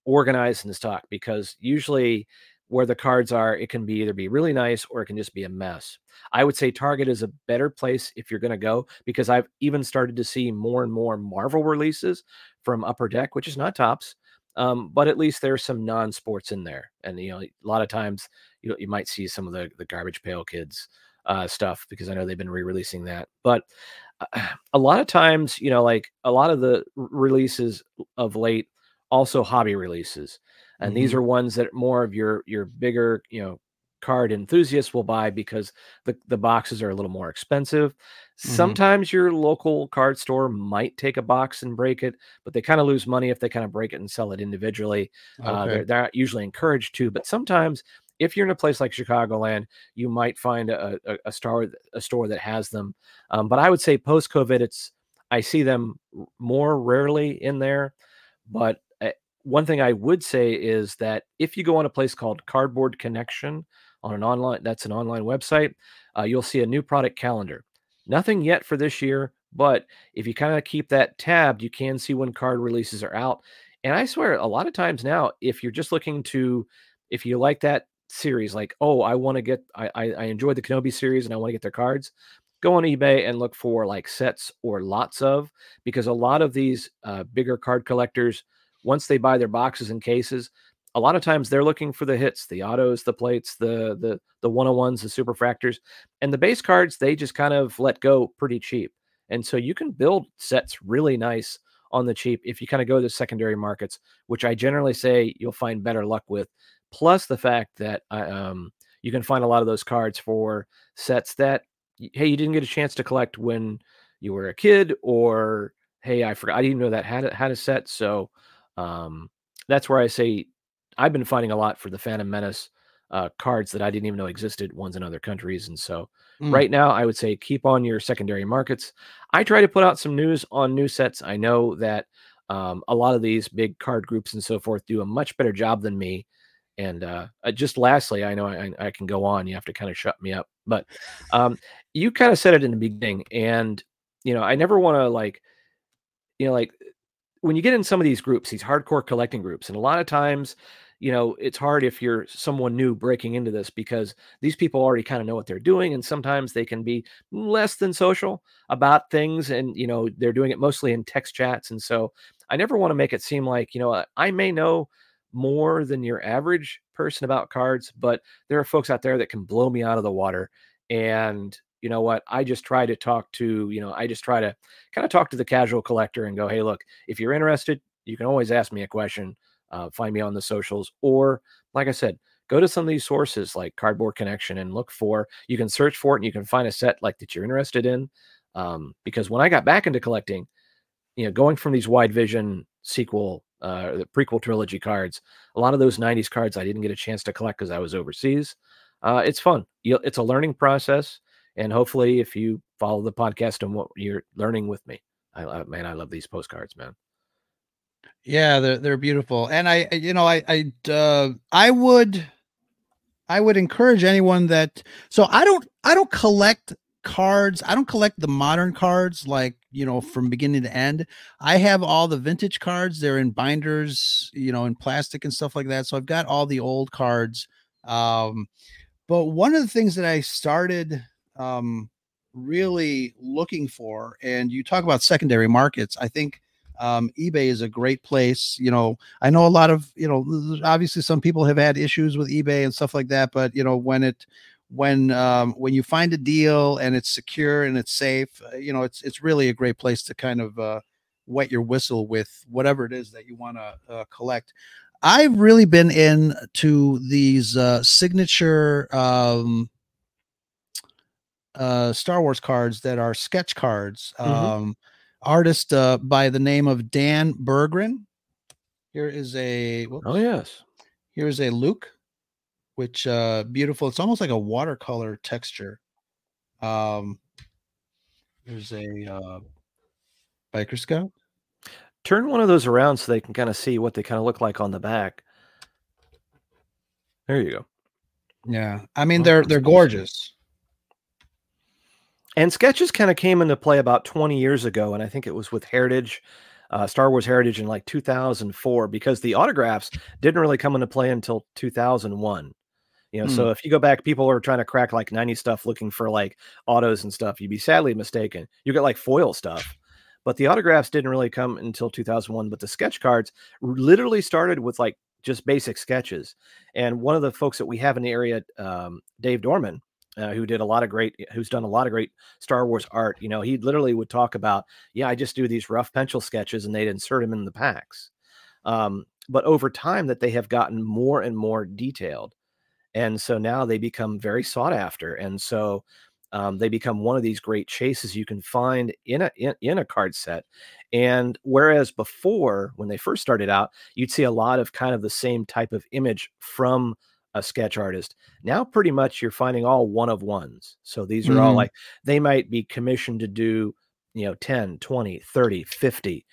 organized in the stock, because usually where the cards are, it can be either be really nice or it can just be a mess. I would say Target is a better place if you're going to go because I've even started to see more and more Marvel releases from Upper Deck, which is not Topps, um, but at least there's some non-sports in there. And you know, a lot of times you you might see some of the the garbage pail kids uh, stuff because I know they've been re-releasing that. But uh, a lot of times, you know, like a lot of the releases of late, also hobby releases, and these are ones that more of your your bigger, you know, card enthusiasts will buy because the, the boxes are a little more expensive. Mm-hmm. Sometimes your local card store might take a box and break it, but they kind of lose money if they kind of break it and sell it individually. Okay. Uh, they're, they're usually encouraged to, but sometimes if you're in a place like Chicagoland, you might find a, a, a store a store that has them. Um, but I would say post COVID, it's I see them more rarely in there. But uh, one thing I would say is that if you go on a place called Cardboard Connection on an online that's an online website, uh, you'll see a new product calendar. Nothing yet for this year, but if you kind of keep that tabbed, you can see when card releases are out. And I swear, a lot of times now, if you're just looking to, if you like that series, like, oh, I want to get, I, I, I enjoy the Kenobi series and I want to get their cards, go on eBay and look for like sets or lots of, because a lot of these uh, bigger card collectors, once they buy their boxes and cases, a lot of times they're looking for the hits, the autos, the plates, the the the 101s, the superfractors, and the base cards they just kind of let go pretty cheap. And so you can build sets really nice on the cheap if you kind of go to the secondary markets, which I generally say you'll find better luck with. Plus the fact that um, you can find a lot of those cards for sets that hey you didn't get a chance to collect when you were a kid, or hey I forgot I didn't know that had a, had a set. So um, that's where I say I've been finding a lot for the Phantom Menace uh, cards that I didn't even know existed, ones in other countries. And so mm. right now, I would say keep on your secondary markets. I try to put out some news on new sets. I know that um, a lot of these big card groups and so forth do a much better job than me. And uh, uh just lastly, I know I, I, can go on. You have to kind of shut me up, but um, you kind of said it in the beginning, and you know I never want to like, you know, like when you get in some of these groups, these hardcore collecting groups, and a lot of times you know, it's hard if you're someone new breaking into this because these people already kind of know what they're doing. And sometimes they can be less than social about things. And, you know, they're doing it mostly in text chats. And so I never want to make it seem like, you know, I may know more than your average person about cards, but there are folks out there that can blow me out of the water. And, you know what? I just try to talk to, you know, I just try to kind of talk to the casual collector and go, hey, look, if you're interested, you can always ask me a question uh, find me on the socials, or like I said, go to some of these sources like Cardboard Connection and look for. You can search for it and you can find a set like that you're interested in. Um, because when I got back into collecting, you know, going from these wide vision sequel, uh, the prequel trilogy cards, a lot of those 90s cards I didn't get a chance to collect because I was overseas. Uh, it's fun. You, it's a learning process. And hopefully, if you follow the podcast and what you're learning with me, I, man, I love these postcards, man. Yeah, they're they're beautiful, and I, you know, I I uh, I would I would encourage anyone that. So I don't I don't collect cards. I don't collect the modern cards like you know from beginning to end. I have all the vintage cards. They're in binders, you know, in plastic and stuff like that. So I've got all the old cards. Um, but one of the things that I started um, really looking for, and you talk about secondary markets, I think um, eBay is a great place. You know, I know a lot of, you know, obviously some people have had issues with eBay and stuff like that, but you know, when it, when um, when you find a deal and it's secure and it's safe, uh, you know, it's it's really a great place to kind of uh, wet your whistle with whatever it is that you want to uh, collect. I've really been into these uh, signature um, uh, Star Wars cards that are sketch cards. Mm-hmm. Um, artist uh, by the name of Dan Berggren. Here is a whoops. oh yes, here's a Luke, which uh beautiful. It's almost like a watercolor texture. Um, there's a uh, biker scout. Turn one of those around so they can kind of see what they kind of look like on the back. There you go. Yeah, I mean they're they're gorgeous. And sketches kind of came into play about 20 years ago, and I think it was with Heritage, uh, Star Wars Heritage in like 2004, because the autographs didn't really come into play until 2001. You know, mm. so if you go back, people are trying to crack like 90 stuff looking for like autos and stuff. You'd be sadly mistaken. You get like foil stuff, but the autographs didn't really come until 2001. But the sketch cards literally started with like just basic sketches. And one of the folks that we have in the area, um, Dave Dorman, uh, who did a lot of great, who's done a lot of great Star Wars art. You know, he literally would talk about, yeah, I just do these rough pencil sketches, and they'd insert them in the packs. Um, but over time, that they have gotten more and more detailed, and so now they become very sought after and so um, they become one of these great chases you can find in a in, in a card set and whereas before when they first started out you'd see a lot of kind of the same type of image from a sketch artist now pretty much you're finding all one of ones so these are all Mhm. like they might be commissioned to do you know 10 20 30 50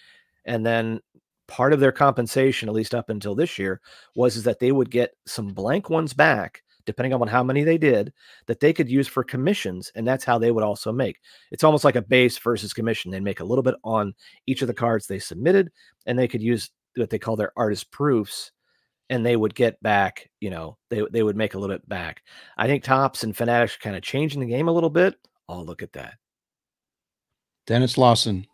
and then part of their compensation at least up until this year was is that they would get some blank ones back depending on how many they did that they could use for commissions and that's how they would also make. It's almost like a base versus commission. They'd make a little bit on each of the cards they submitted and they could use what they call their artist proofs and they would get back you know they, they would make a little bit back. I think Topps and fanatics kind of changing the game a little bit. Oh look at that. Denis Lawson.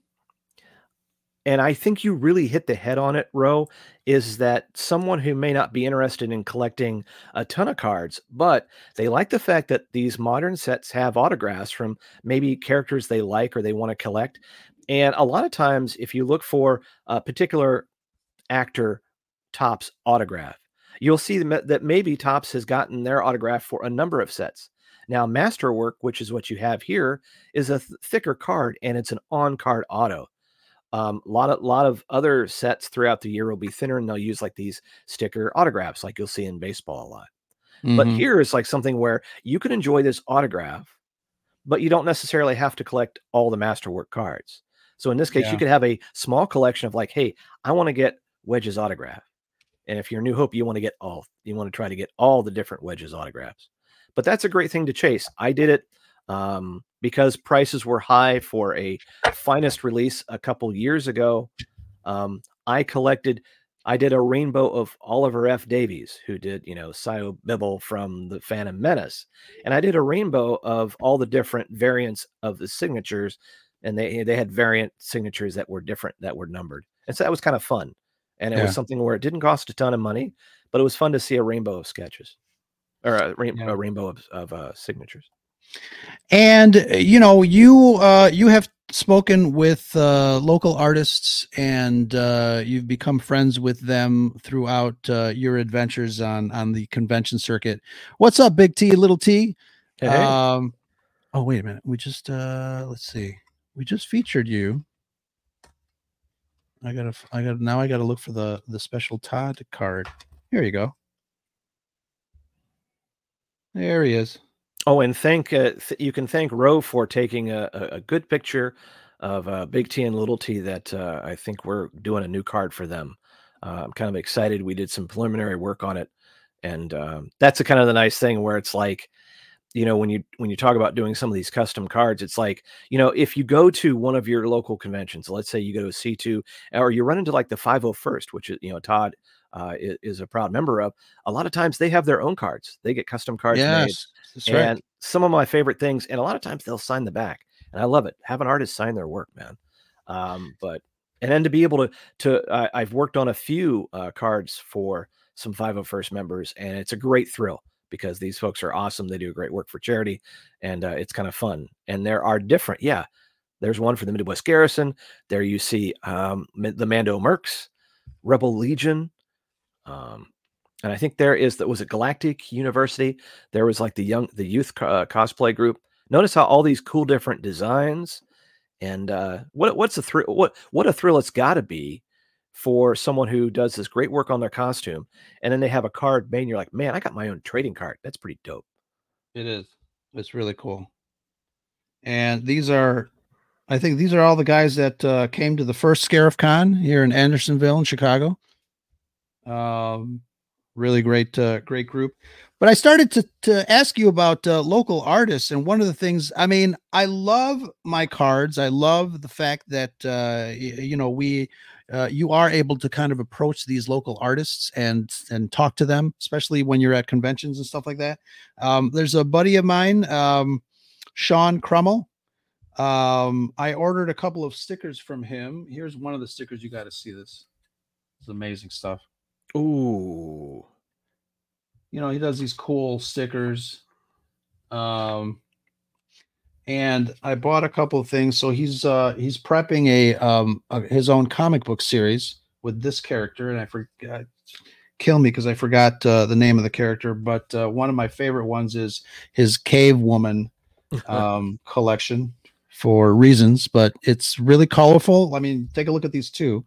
And I think you really hit the head on it, Ro, is that someone who may not be interested in collecting a ton of cards, but they like the fact that these modern sets have autographs from maybe characters they like or they want to collect. And a lot of times, if you look for a particular actor Topps autograph, you'll see that maybe Topps has gotten their autograph for a number of sets. Now, Masterwork, which is what you have here, is a th- thicker card and it's an on card auto. Um, a lot of lot of other sets throughout the year will be thinner, and they'll use like these sticker autographs, like you'll see in baseball a lot. But Mhm. here is like something where you can enjoy this autograph, but you don't necessarily have to collect all the masterwork cards. So in this case, Yeah. you could have a small collection of like, hey, I want to get Wedge's autograph. And if you're New Hope, you want to get all, you want to try to get all the different Wedge's autographs. But that's a great thing to chase. I did it um, because prices were high for a finest release a couple years ago. Um, I collected, I did a rainbow of Oliver F. Davies, who did, you know, Sio Bibble from the Phantom Menace. And I did a rainbow of all the different variants of the signatures. And they, they had variant signatures that were different, that were numbered. And so that was kind of fun. And it Yeah. was something where it didn't cost a ton of money, but it was fun to see a rainbow of sketches or a, rain, Yeah. a rainbow of, of uh, signatures. And uh, you know you uh you have spoken with uh local artists and uh you've become friends with them throughout uh, your adventures on on the convention circuit. What's up big t little t? Hey, um oh wait a minute. We just uh let's see. We just featured you. I gotta I gotta now i gotta look for the the special todd card. Here you go. There he is Oh, and thank uh, th- you can thank Ro for taking a, a, good picture of uh, Big T and Little T. That uh, I think we're doing a new card for them. Uh, I'm kind of excited. We did some preliminary work on it, and um, that's a kind of the nice thing where it's like, you know, when you when you talk about doing some of these custom cards, it's like, you know, if you go to one of your local conventions, let's say you go to a C2, or you run into like the 501st, which is you know Todd uh, is, is a proud member of. A lot of times they have their own cards. They get custom cards made yes right and some of my favorite things and a lot of times they'll sign the back and i love it have an artist sign their work man um but and then to be able to to I i've worked on a few uh, cards for some 501st members and it's a great thrill because these folks are awesome they do great work for charity and uh, it's kind of fun and there are different yeah there's one for the midwest garrison there you see um the mando mercs rebel legion um and I think there is that was it Galactic University. There was like the young the youth uh, cosplay group. Notice how all these cool different designs and uh, what what's a thrill what what a thrill it's got to be for someone who does this great work on their costume and then they have a card made and you're like man I got my own trading card that's pretty dope. It is. It's really cool. And these are, I think these are all the guys that uh, came to the first Scarif Con here in Andersonville in Chicago. Um, really great, uh, great group. But I started to to ask you about uh, local artists, and one of the things, I mean, I love my cards. I love the fact that uh, y- you know we. Uh, you are able to kind of approach these local artists and and talk to them, especially when you're at conventions and stuff like that. Um, there's a buddy of mine, um, Sean Crummel. Um, I ordered a couple of stickers from him. Here's one of the stickers. You got to see this. It's amazing stuff. Ooh. You know, he does these cool stickers. Um, and I bought a couple of things. So he's uh he's prepping a um a, his own comic book series with this character, and I forgot kill me because I forgot uh, the name of the character, but uh, one of my favorite ones is his Cave Woman um, collection for reasons, but it's really colorful. I mean, take a look at these two;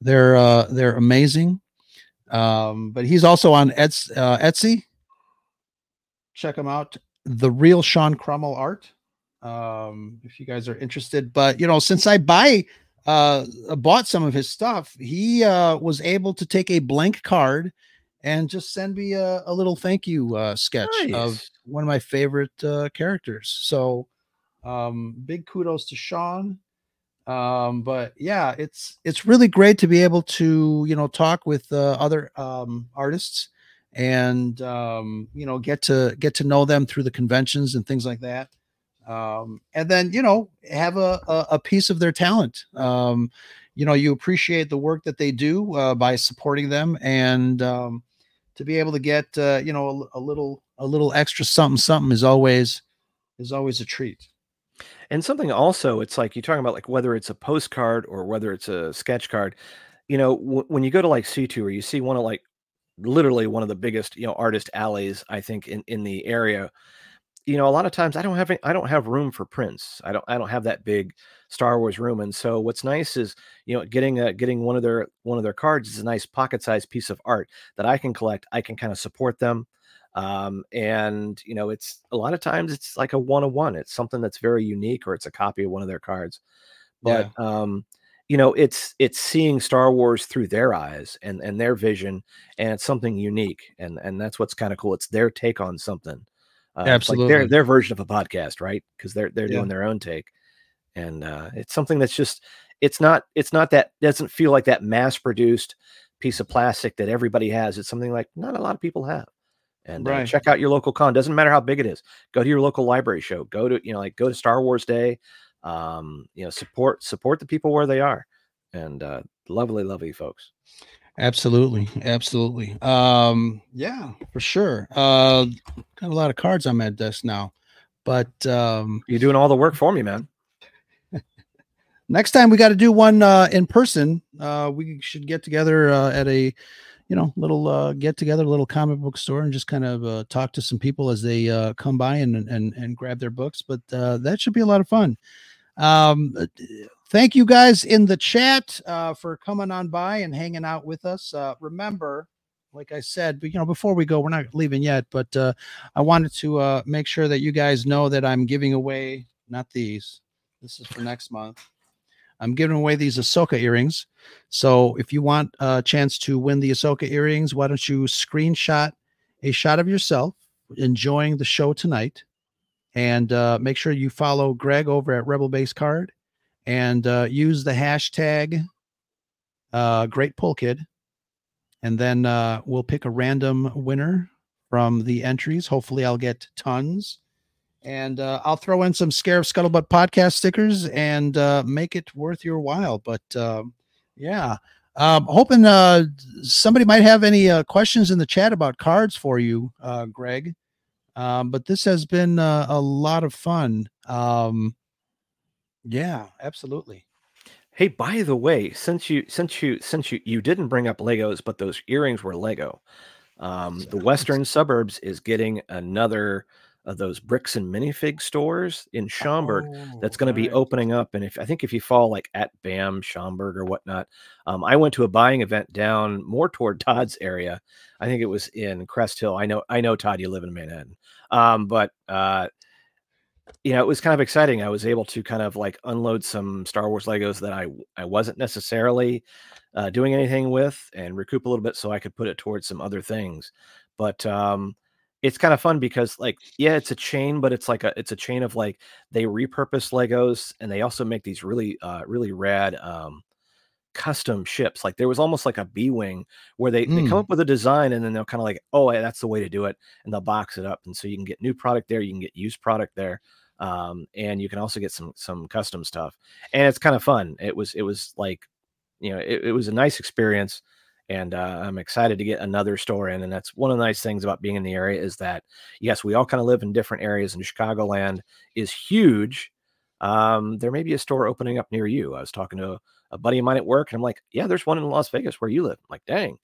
they're uh, they're amazing. Um, but he's also on Ets, uh, Etsy. Check him out. The real Sean Crummel art. Um, if you guys are interested, but you know, since I buy uh bought some of his stuff, he uh was able to take a blank card and just send me a, a little thank you uh sketch of one of my favorite uh characters. So um big kudos to Sean um but yeah it's it's really great to be able to you know talk with uh, other um artists and um you know get to get to know them through the conventions and things like that. Um and then you know have a a, a piece of their talent. Um you know you appreciate the work that they do uh, by supporting them and um to be able to get uh, you know a, a little a little extra something something is always is always a treat And something also, it's like you're talking about like whether it's a postcard or whether it's a sketch card. You know, w- when you go to like C2 or you see one of like literally one of the biggest, you know, artist alleys, I think in in the area. You know, a lot of times I don't have any, I don't have room for prints. I don't I don't have that big Star Wars room. And so what's nice is, you know, getting a getting one of their one of their cards is a nice pocket-sized piece of art that I can collect. I can kind of support them um, and you know it's a lot of times it's like a one-on-one it's something that's very unique or it's a copy of one of their cards. But um you know it's it's seeing star wars through their eyes and and their vision and it's something unique and and that's what's kind of cool it's their take on something. Uh, it's like their Absolutely. their version of a podcast right? Because they're they're Yeah. doing their own take. And uh it's something that's just it's not it's not that doesn't feel like that mass produced piece of plastic that everybody has it's something like not a lot of people have and uh, Right. check out your local con doesn't matter how big it is go to your local library show go to you know like go to star wars day um you know support support the people where they are and uh lovely lovely folks Absolutely, absolutely. Um, yeah, for sure. Uh, got a lot of cards on my desk now, but um, you're doing all the work for me man next time we got to do one uh, in person. Uh, we should get together uh, at a, you know, little uh, get together, little comic book store, and just kind of uh, talk to some people as they uh, come by and and and grab their books. But uh, that should be a lot of fun. Um, uh, thank you guys in the chat uh, for coming on by and hanging out with us. Uh, remember, like I said, but, you know, before we go, we're not leaving yet, but uh, I wanted to uh, make sure that you guys know that I'm giving away not these. This is for next month. I'm giving away these Ahsoka earrings. So if you want a chance to win the Ahsoka earrings, why don't you screenshot a shot of yourself enjoying the show tonight, and uh, make sure you follow Greg over at Rebel Base Card, and uh, use the hashtag uh, Great Pull Kid, and then uh, we'll pick a random winner from the entries. Hopefully, I'll get tons and uh, I'll throw in some Scarif Scuttlebutt podcast stickers and uh, make it worth your while. But um, yeah, um, hoping uh, somebody might have any uh, questions in the chat about cards for you, uh, Greg. Um, but this has been uh, a lot of fun. Um, yeah, absolutely. hey by the way since you since you since you you didn't bring up legos but those earrings were lego um the western suburbs is getting another of those bricks and minifig stores in Schaumburg that's going to be Oh, opening up. And if I think if you fall like at BAM, Schaumburg, or whatnot, um, I went to a buying event down more toward Todd's area. I think it was in Crest Hill. I know, I know, Todd, you live in Manhattan, um, but uh, you know, it was kind of exciting. I was able to kind of like unload some Star Wars Legos that I I wasn't necessarily uh, doing anything with, and recoup a little bit so I could put it towards some other things. But um, it's kind of fun because like yeah it's a chain but it's like a it's a chain of like they repurpose legos and they also make these really uh really rad um custom ships like there was almost like a b-wing where they, they come Mm. up with a design and then they'll kind of like oh yeah, that's the way to do it and they'll box it up and so you can get new product there you can get used product there um and you can also get some some custom stuff and it's kind of fun it was it was like you know it, it was a nice experience and uh, I'm excited to get another store in. And that's one of the nice things about being in the area is that yes, we all kind of live in different areas, and Chicagoland is huge. Um, there may be a store opening up near you. I was talking to a, a buddy of mine at work, and I'm like, yeah, there's one in Las Vegas where you live. I'm like, dang.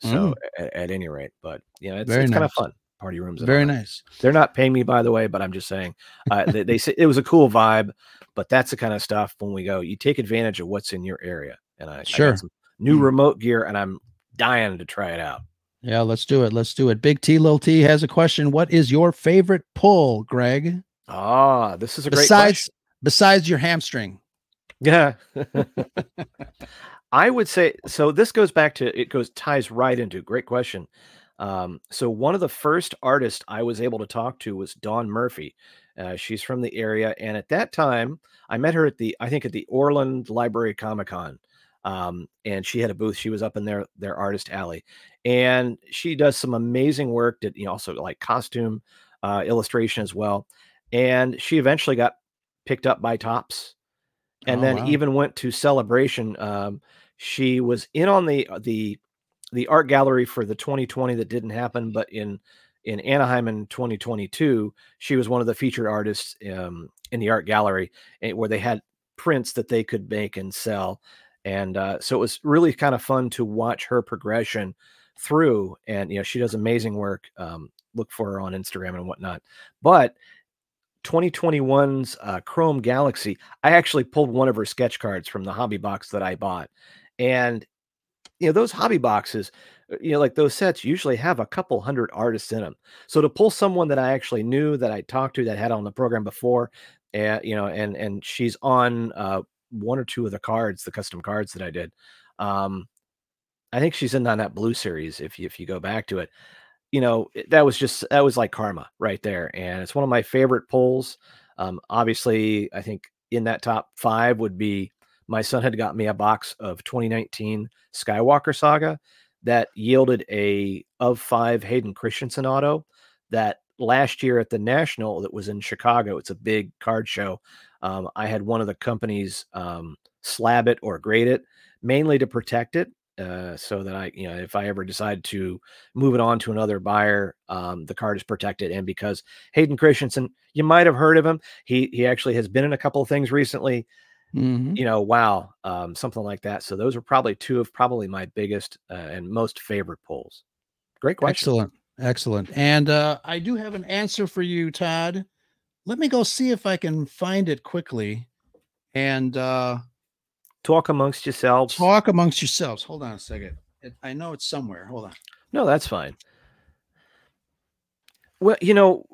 So at, at any rate, but you know, it's, it's kind of fun. Party rooms. Very nice. They're not paying me, by the way, but I'm just saying uh, they, they say it was a cool vibe. But that's the kind of stuff when we go, you take advantage of what's in your area. And I, I Sure. some new Mm. remote gear, and I'm dying to try it out. Yeah, let's do it. Let's do it. Big T, Lil T has a question. What is your favorite pull, Greg? Ah, this is a great Besides question. besides your hamstring. Yeah. I would say so. This goes back to it goes ties right into great question. Um, so one of the first artists I was able to talk to was Dawn Murphy. Uh, she's from the area, and at that time, I met her at the I think at the Orland Library Comic Con, um, and she had a booth. She was up in their their artist alley, and she does some amazing work. Did you know also like costume uh, illustration as well, and she eventually got picked up by Topps and Oh, then wow. even went to celebration um, she was in on the uh, the the art gallery for the 2020 that didn't happen but in in anaheim in 2022 she was one of the featured artists um, in the art gallery eh, where they had prints that they could make and sell and uh, so it was really kind of fun to watch her progression through and you know she does amazing work um, look for her on instagram and whatnot but 2021's uh, Chrome Galaxy, I actually pulled one of her sketch cards from the hobby box that I bought. And, you know, those hobby boxes, uh, you know, like those sets usually have a couple hundred artists in them. So to pull someone that I actually knew that I talked to that had on the program before, and, you know, and, and she's on uh, one or two of the cards, the custom cards that I did. Um, I think she's in on that blue series. If you, if you go back to it, you know that was just that was like karma right there and it's one of my favorite polls um obviously i think in that top five would be my son had got me a box of 2019 skywalker saga that yielded a of five hayden christensen auto that last year at the national that was in chicago it's a big card show um, i had one of the companies um, slab it or grade it mainly to protect it uh, so that i you know if i ever decide to move it on to another buyer. Um, the card is protected, and because Hayden Christensen, you might have heard of him. He he actually has been in a couple of things recently. Mhm. You know, wow, um, something like that. So those are probably two of probably my biggest uh, and most favorite pulls. Great question. Excellent. Excellent. And uh, I do have an answer for you, Todd. Let me go see if I can find it quickly and uh, Talk amongst yourselves. talk amongst yourselves. Hold on a second. It, I know it's somewhere. Hold on. No, that's fine. Well, you know,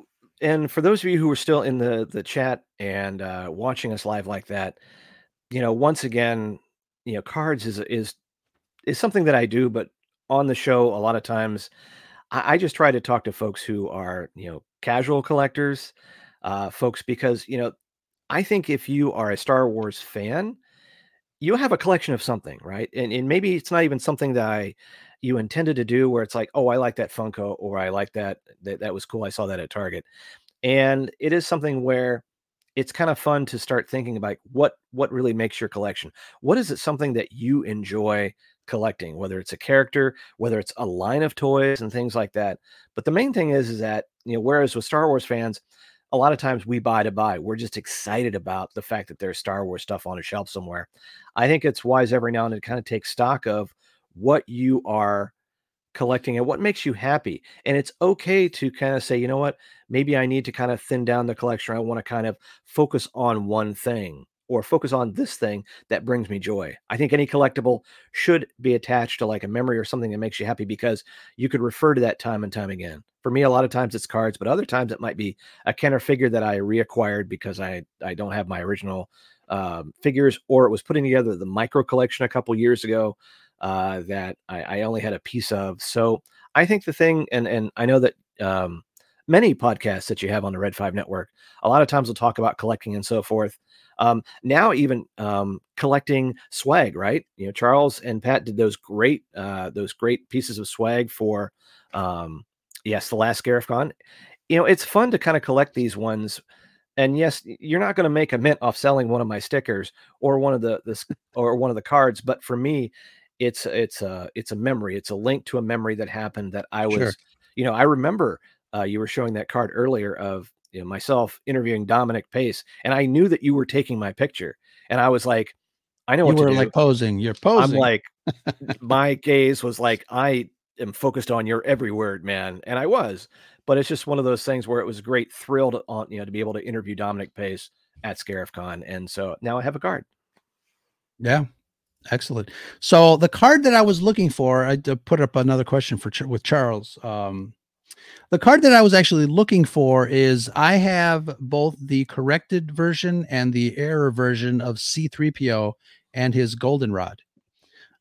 and for those of you who are still in the the chat and uh, watching us live like that, you know, once again, you know, cards is is is something that I do, but on the show, a lot of times, I, I just try to talk to folks who are you know casual collectors, uh, folks, because you know, I think if you are a Star Wars fan, you have a collection of something, right? And and maybe it's not even something that I you intended to do where it's like, oh, I like that Funko or I like that that that was cool. I saw that at Target. And it is something where it's kind of fun to start thinking about what what really makes your collection. What is it something that you enjoy collecting, whether it's a character, whether it's a line of toys and things like that. But the main thing is is that, you know, whereas with Star Wars fans, a lot of times we buy to buy. We're just excited about the fact that there's Star Wars stuff on a shelf somewhere. I think it's wise every now and then to kind of take stock of what you are collecting and what makes you happy. And it's okay to kind of say, you know what, maybe I need to kind of thin down the collection. I want to kind of focus on one thing or focus on this thing that brings me joy. I think any collectible should be attached to like a memory or something that makes you happy because you could refer to that time and time again. For me, a lot of times it's cards, but other times it might be a Kenner figure that I reacquired because I I don't have my original um, figures, or it was putting together the micro collection a couple years ago uh, that I, I only had a piece of. So I think the thing, and and I know that um, many podcasts that you have on the Red Five Network, a lot of times we'll talk about collecting and so forth. Um, now even um, collecting swag, right? You know, Charles and Pat did those great uh, those great pieces of swag for um, yes, the last Scarifcon. You know, it's fun to kind of collect these ones. And yes, you're not going to make a mint off selling one of my stickers or one of the this or one of the cards, but for me, it's it's a it's a memory. It's a link to a memory that happened that I was, Sure. you know, I remember uh, you were showing that card earlier of you know myself interviewing Dominic Pace, and I knew that you were taking my picture, and I was like, I know You what you were like posing. You're posing. I'm like, my gaze was like, I am focused on your every word, man, and I was. But it's just one of those things where it was a great thrill to on you know to be able to interview Dominic Pace at ScarifCon, and so now I have a card. Yeah, excellent. So the card that I was looking for, I to put up another question for with Charles. Um, the card that I was actually looking for is I have both the corrected version and the error version of C3PO and his goldenrod.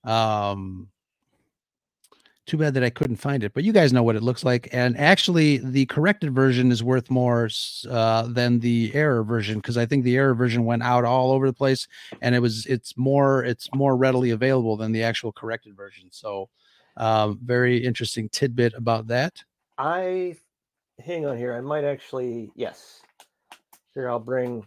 Um, too bad that I couldn't find it, but you guys know what it looks like. And actually, the corrected version is worth more uh, than the error version because I think the error version went out all over the place, and it was it's more it's more readily available than the actual corrected version. So, um, very interesting tidbit about that. I hang on here. I might actually yes. Here I'll bring.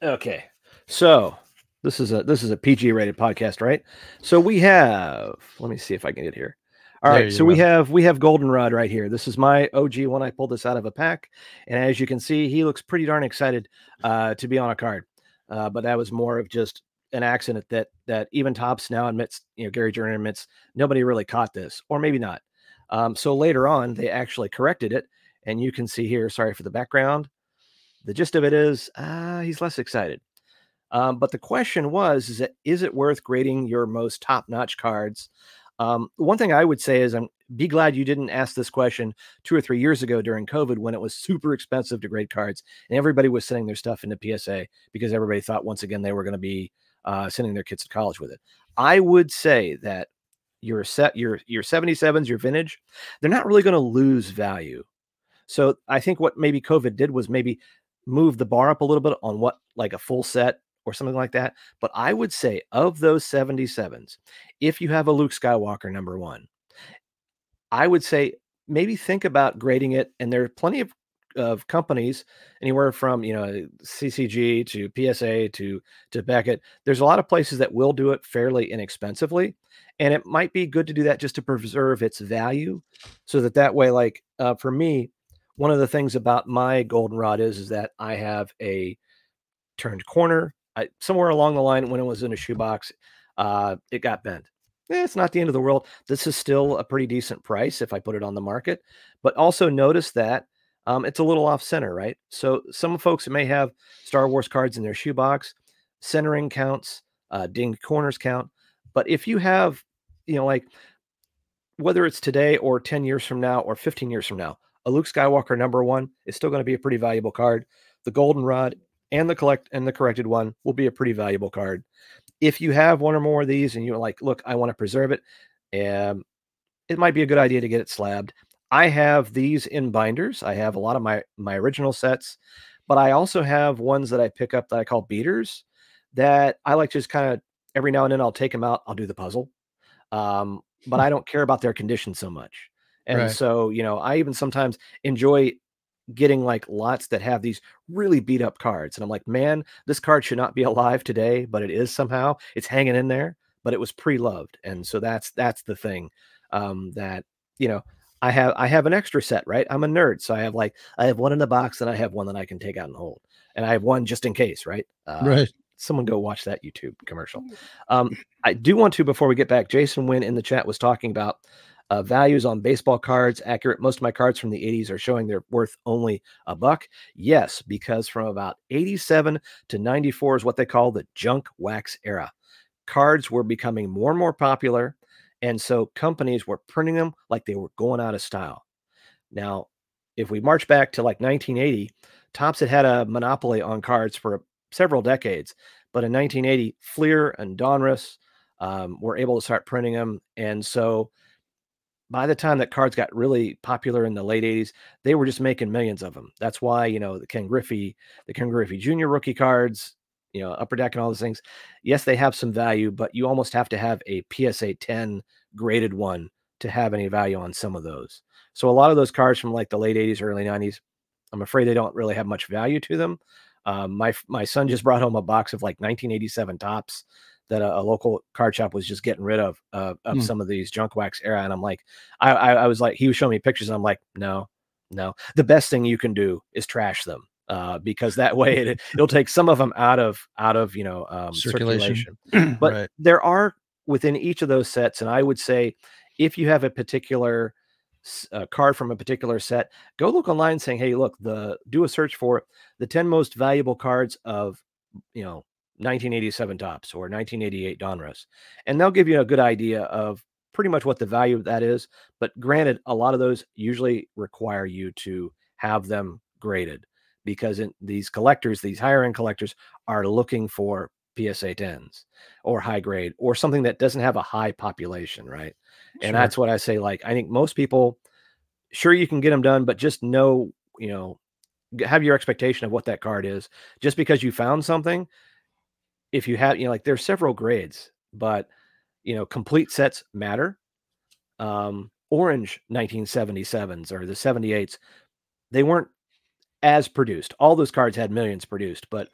Okay, so this is a this is a PG rated podcast, right? So we have. Let me see if I can get here. All There right, so we have we have Goldenrod right here. This is my OG one. I pulled this out of a pack, and as you can see, he looks pretty darn excited uh, to be on a card. Uh, but that was more of just an accident that that even Topps now admits. You know, Gary Jordan admits nobody really caught this, or maybe not. Um, so later on, they actually corrected it, and you can see here. Sorry for the background. The gist of it is, uh, he's less excited. Um, but the question was, is it is it worth grading your most top-notch cards? Um, one thing I would say is, I'm be glad you didn't ask this question two or three years ago during COVID when it was super expensive to grade cards and everybody was sending their stuff into PSA because everybody thought once again they were going to be uh, sending their kids to college with it. I would say that your set your your 77s, your vintage, they're not really going to lose value. So I think what maybe COVID did was maybe move the bar up a little bit on what like a full set or something like that. But I would say of those 77s, if you have a Luke Skywalker number one, I would say maybe think about grading it. And there are plenty of of companies anywhere from you know CCG to PSA to to Beckett. There's a lot of places that will do it fairly inexpensively, and it might be good to do that just to preserve its value, so that that way, like uh, for me, one of the things about my goldenrod is is that I have a turned corner. I, somewhere along the line, when it was in a shoebox, uh, it got bent. Eh, it's not the end of the world. This is still a pretty decent price if I put it on the market. But also notice that um, it's a little off center, right? So some folks may have Star Wars cards in their shoebox. Centering counts, uh, corners count. But if you have, you know, like whether it's today or 10 years from now or 15 years from now, a Luke Skywalker number one is still going to be a pretty valuable card. The Goldenrod and the collect and the corrected one will be a pretty valuable card. If you have one or more of these and you're like, look, I want to preserve it, um, it might be a good idea to get it slabbed. I have these in binders. I have a lot of my my original sets, but I also have ones that I pick up that I call beaters that I like to just kind of every now and then I'll take them out. I'll do the puzzle. Um, but I don't care about their condition so much. And Right. so, you know, I even sometimes enjoy getting like lots that have these really beat up cards. And I'm like, man, this card should not be alive today, but it is somehow. It's hanging in there, but it was pre-loved. And so that's that's the thing. Um, that, you know, I have I have an extra set, right? I'm a nerd. So I have like I have one in the box and I have one that I can take out and hold. And I have one just in case, right? Uh, right. someone go watch that YouTube commercial. Um, I do want to before we get back. Jason Wynn in the chat was talking about uh, values on baseball cards. Accurate. Most of my cards from the 80s are showing they're worth only a buck. Yes, because from about 87 to 94 is what they call the junk wax era. Cards were becoming more and more popular, and so companies were printing them like they were going out of style. Now, if we march back to like 1980, Topps had had a monopoly on cards for several decades. But in 1980, Fleer and Donruss um, were able to start printing them. And so by the time that cards got really popular in the late 80s, they were just making millions of them. That's why, you know, the Ken Griffey, the Ken Griffey Jr. rookie cards, you know, Upper Deck and all those things. Yes, they have some value, but you almost have to have a PSA 10 graded one to have any value on some of those. So a lot of those cards from like the late 80s, early 90s, I'm afraid they don't really have much value to them. Um, my my son just brought home a box of like 1987 Topps that a, a local card shop was just getting rid of uh, of Hmm. some of these junk wax era, and I'm like, I, I I was like, he was showing me pictures, and I'm like, no, no. The best thing you can do is trash them. Uh, because that way it, it'll take some of them out of out of you know um, Circulation. circulation. But right. there are within each of those sets. And I would say if you have a particular uh, card from a particular set, go look online saying, hey, look, the do a search for the 10 most valuable cards of, you know, 1987 Topps or 1988 Donruss. And they'll give you a good idea of pretty much what the value of that is. But granted, a lot of those usually require you to have them graded because in, these collectors, these higher end collectors, are looking for PSA 10s or high grade or something that doesn't have a high population, right? And that's what I say. Like, I think most people, sure, you can get them done, but just know, you know, have your expectation of what that card is. Just because you found something, if you have, you know, like there's several grades, but, you know, complete sets matter. Um, orange 1977s or the 78s, they weren't as produced. All those cards had millions produced, but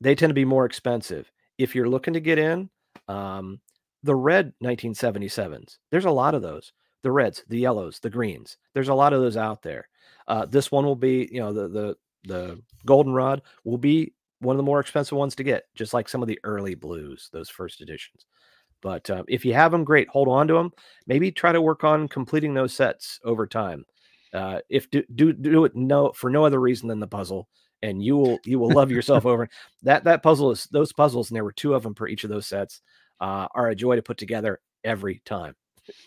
they tend to be more expensive. If you're looking to get in, um, the red 1977s, there's a lot of those. The reds, the yellows, the greens. There's a lot of those out there. Uh, this one will be, you know, the the the goldenrod will be one of the more expensive ones to get, just like some of the early blues, those first editions. But um, if you have them, great. Hold on to them. Maybe try to work on completing those sets over time. Uh, if do, do do it no for no other reason than the puzzle, and you will you will love yourself over that. That puzzle is those puzzles, and there were two of them for each of those sets. Uh, are a joy to put together every time.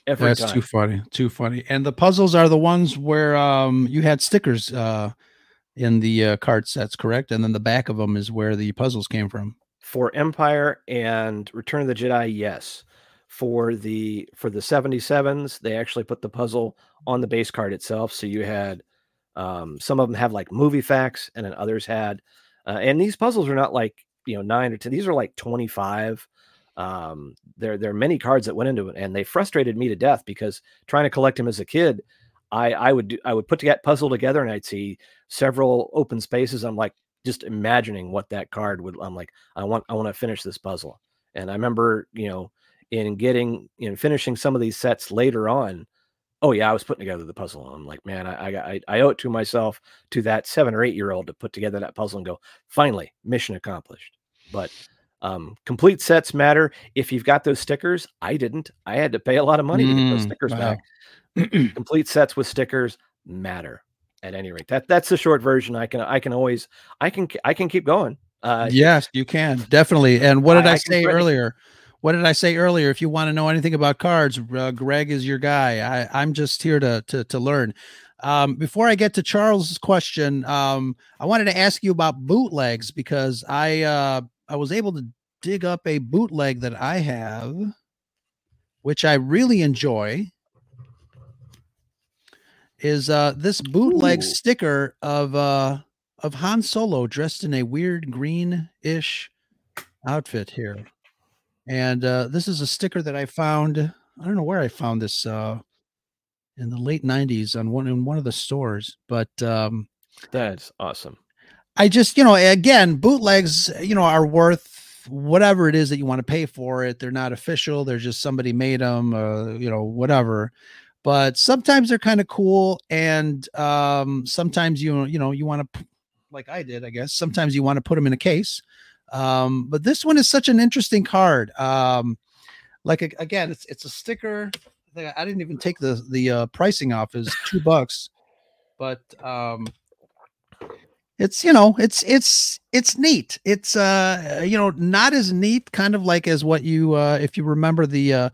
Every That's time. too funny. Too funny. And the puzzles are the ones where um you had stickers uh in the uh, card sets, correct? And then the back of them is where the puzzles came from. for Empire and Return of the Jedi, yes. For the for the 77s, they actually put the puzzle on the base card itself. So you had um, some of them have like movie facts, and then others had. Uh, and these puzzles are not like you know nine or ten; these are like 25. Um, there there are many cards that went into it, and they frustrated me to death because trying to collect them as a kid, I I would do, I would put that puzzle together, and I'd see several open spaces. I'm like just imagining what that card would. I'm like, I want I want to finish this puzzle. And I remember, you know, in getting in finishing some of these sets later on. Oh yeah, I was putting together the puzzle. I'm like, man, I I, I owe it to myself to that seven or eight year old to put together that puzzle and go, finally, mission accomplished. But um, complete sets matter. If you've got those stickers, I didn't. I had to pay a lot of money to get those Mm, stickers wow. back. complete sets with stickers matter. At any rate, that that's the short version. I can I can always I can I can keep going. Uh, yes, you can definitely. And what did I- I, I say earlier? What did I say earlier? If you want to know anything about cards, uh, Greg is your guy. I, I'm just here to to, to learn. Um, before I get to Charles's question, um, I wanted to ask you about bootlegs because I uh, I was able to dig up a bootleg that I have, which I really enjoy. Is uh, this bootleg Ooh. sticker of uh, of Han Solo dressed in a weird green-ish outfit here. And uh, this is a sticker that I found. I don't know where I found this uh, in the late '90s on one in one of the stores, but um, That's awesome. I just, you know, again, bootlegs, you know, are worth whatever it is that you want to pay for it. They're not official. They're just somebody made them, uh, you know, whatever. But sometimes they're kind of cool, and um, sometimes you, you know, you want to, like I did, I guess. Sometimes you want to put them in a case. Um, but this one is such an interesting card. Um, like again, it's it's a sticker. I I didn't even take the the uh, pricing off is two bucks, but um, it's you know it's it's it's neat it's uh you know not as neat kind of like as what you uh if you remember the uh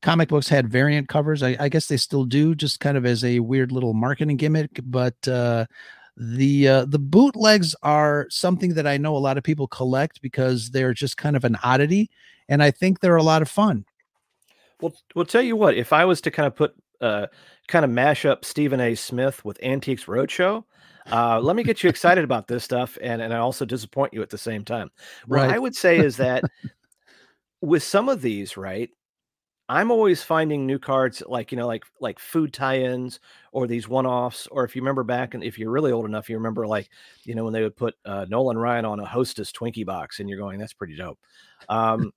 comic books had variant covers I, I guess they still do just kind of as a weird little marketing gimmick but uh the uh the bootlegs are something that i know a lot of people collect because they're just kind of an oddity and i think they're a lot of fun Well, we'll tell you what. If I was to kind of put, uh, kind of mash up Stephen A. Smith with Antiques Roadshow, uh, let me get you excited about this stuff, and and I also disappoint you at the same time. What Right. I would say is that with some of these, right, I'm always finding new cards like you know like like food tie-ins or these one-offs, or if you remember back and if you're really old enough, you remember like you know when they would put uh, Nolan Ryan on a Hostess Twinkie box, and you're going, that's pretty dope. Um,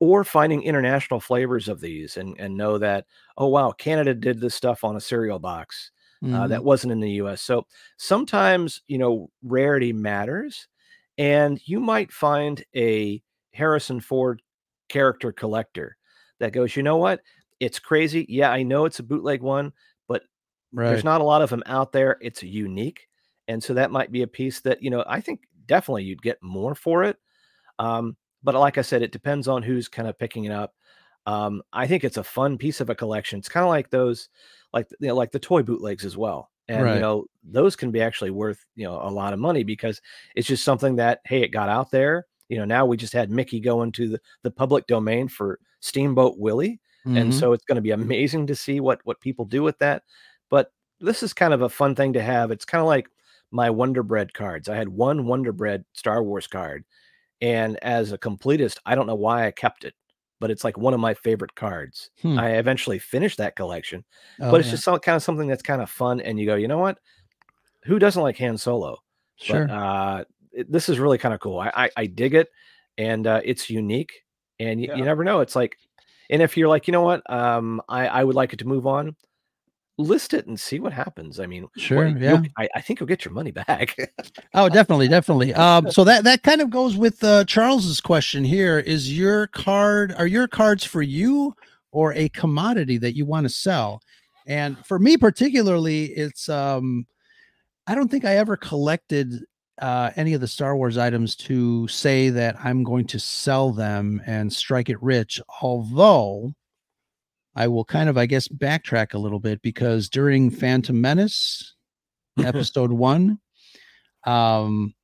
or finding international flavors of these and and know that oh wow canada did this stuff on a cereal box uh, Mhm. that wasn't in the us so sometimes you know rarity matters and you might find a harrison ford character collector that goes, you know what? It's crazy. Yeah, I know it's a bootleg one, but Right. there's not a lot of them out there. It's unique. And so that might be a piece that, you know, I think definitely you'd get more for it. Um, but like I said, it depends on who's kind of picking it up. Um, I think it's a fun piece of a collection. It's kind of like those, like you know, like the toy bootlegs as well. And Right. you know, those can be actually worth you know a lot of money because it's just something that hey, it got out there. You know, now we just had Mickey go into the, the public domain for Steamboat Willie, and Mhm. so it's going to be amazing to see what what people do with that. But this is kind of a fun thing to have. It's kind of like my Wonder Bread cards. I had one Wonder Bread Star Wars card, and as a completist, I don't know why I kept it, but it's like one of my favorite cards. Hmm. I eventually finished that collection, Oh, but it's yeah. just some, kind of something that's kind of fun. And you go, you know what? Who doesn't like Han Solo? sure. But uh, it, this is really kind of cool. I, I, I dig it, and uh, it's unique. And y- Yeah. you never know. It's like, and if you're like, you know what, um, I, I would like it to move on. List it and see what happens. I mean, Sure, yeah. I, I think you'll get your money back. Oh, definitely, definitely. Um, so that that kind of goes with uh, Charles's question here. Is your card are your cards for you or a commodity that you want to sell? And for me particularly, it's um, I don't think I ever collected uh, any of the Star Wars items to say that I'm going to sell them and strike it rich. Although I will kind of, I guess, backtrack a little bit because during Phantom Menace, episode one, um,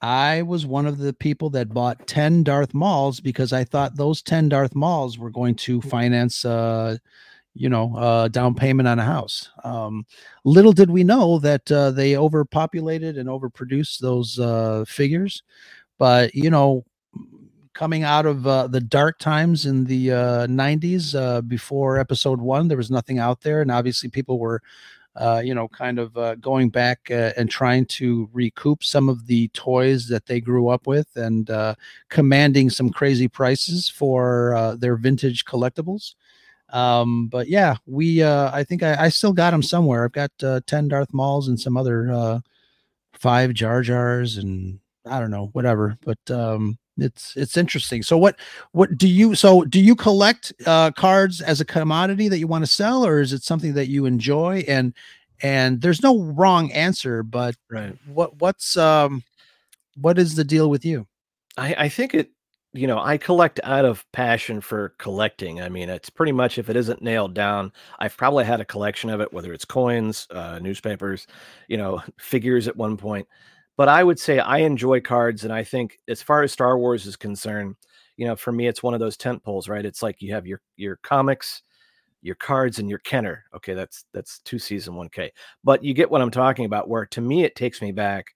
I was one of the people that bought 10 Darth Mauls because I thought those 10 Darth Mauls were going to finance, uh, you know, uh, down payment on a house. Um, little did we know that uh, they overpopulated and overproduced those uh, figures. But, you know, coming out of uh, the dark times in the uh, 90s uh, before episode one, there was nothing out there. And obviously, people were uh, you know, kind of uh, going back uh, and trying to recoup some of the toys that they grew up with and uh, commanding some crazy prices for uh, their vintage collectibles. Um, but yeah, we, uh, I think I, I still got them somewhere. I've got uh, 10 Darth Mauls and some other uh, five Jar Jars and I don't know, whatever. But um, it's it's interesting. So what what do you so do you collect uh cards as a commodity that you want to sell or is it something that you enjoy and and there's no wrong answer but right. what what's um what is the deal with you I, I think it, you know, I collect out of passion for collecting. I mean, it's pretty much if it isn't nailed down, I've probably had a collection of it, whether it's coins, uh, newspapers, you know, figures at one point. But I would say I enjoy cards, and I think as far as Star Wars is concerned, you know, for me, it's one of those tent poles, right? It's like you have your your comics, your cards, and your Kenner. Okay, that's that's two and one K. But you get what I'm talking about. Where to me, it takes me back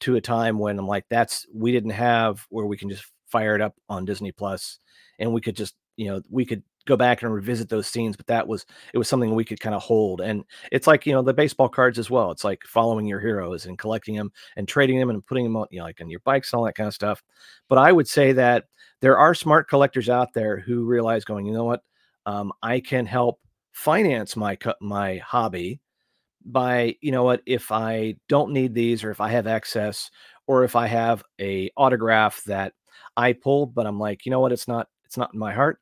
to a time when I'm like, that's we didn't have where we can just fire it up on Disney Plus and we could just, you know, we could go back and revisit those scenes, but that was it was something we could kind of hold. And it's like, you know, the baseball cards as well. It's like following your heroes and collecting them and trading them and putting them on, you know, like on your bikes and all that kind of stuff. But I would say that there are smart collectors out there who realize going, you know what, um, I can help finance my my hobby by you know what if i don't need these or if i have excess or if i have a autograph that i pulled but i'm like you know what it's not it's not in my heart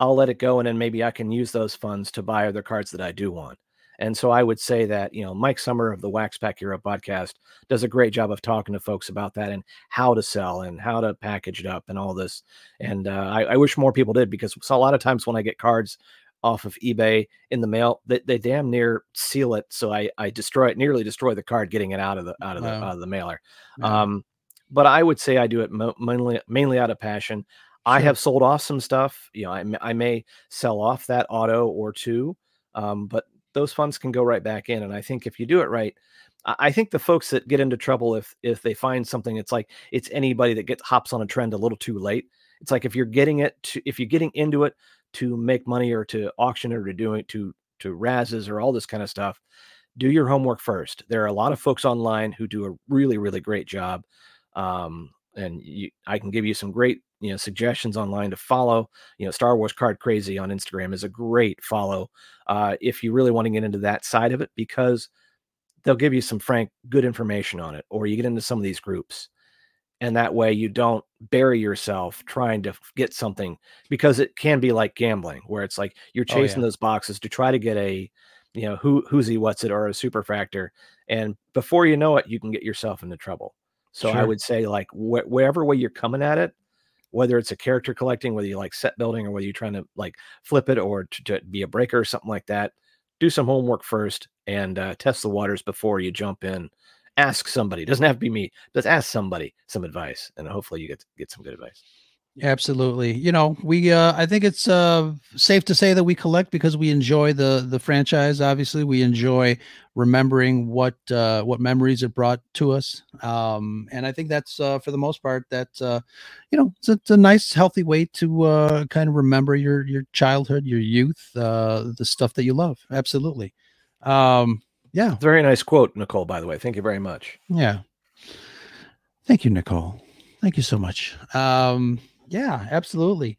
i'll let it go and then maybe i can use those funds to buy other cards that i do want and so i would say that you know mike summer of the wax pack hero podcast does a great job of talking to folks about that and how to sell and how to package it up and all this and uh, I, I wish more people did because so a lot of times when i get cards off of eBay in the mail. They, they damn near seal it, so I I destroy it, nearly destroy the card getting it out of the out of the Wow. out of the mailer. Um, but I would say I do it mo- mainly mainly out of passion. I have sold off some stuff. You know, I may sell off that auto or two, um, but those funds can go right back in. And I think if you do it right, I I think the folks that get into trouble if if they find something, it's like it's anybody that gets hops on a trend a little too late. It's like if you're getting it to if you're getting into it to make money or to auction it or to do it to to razzes or all this kind of stuff, do your homework first. There are a lot of folks online who do a really really great job, um, and you, I can give you some great you know suggestions online to follow. You know, Star Wars Card Crazy on Instagram is a great follow uh, if you really want to get into that side of it because they'll give you some frank good information on it. Or you get into some of these groups. and that way you don't bury yourself trying to get something because it can be like gambling where it's like you're Oh, chasing yeah. those boxes to try to get a you know who who's he what's it or a Superfractor and before you know it you can get yourself into trouble so i would say like wh- wherever way you're coming at it whether it's a character collecting whether you like set building or whether you're trying to like flip it or to, to be a breaker or something like that do some homework first and uh, test the waters before you jump in. Ask somebody. It doesn't have to be me. Just ask somebody some advice and hopefully you get get some good advice Absolutely. You know, we uh I think it's uh safe to say that we collect because we enjoy the the franchise. Obviously, we enjoy remembering what uh what memories it brought to us. Um and I think that's uh for the most part that uh you know, it's a, it's a nice healthy way to uh kind of remember your your childhood, your youth, uh the stuff that you love. Absolutely. Um yeah. very nice quote nicole by the way thank you very much Yeah. Thank you, Nicole. Thank you so much. Um, yeah, absolutely.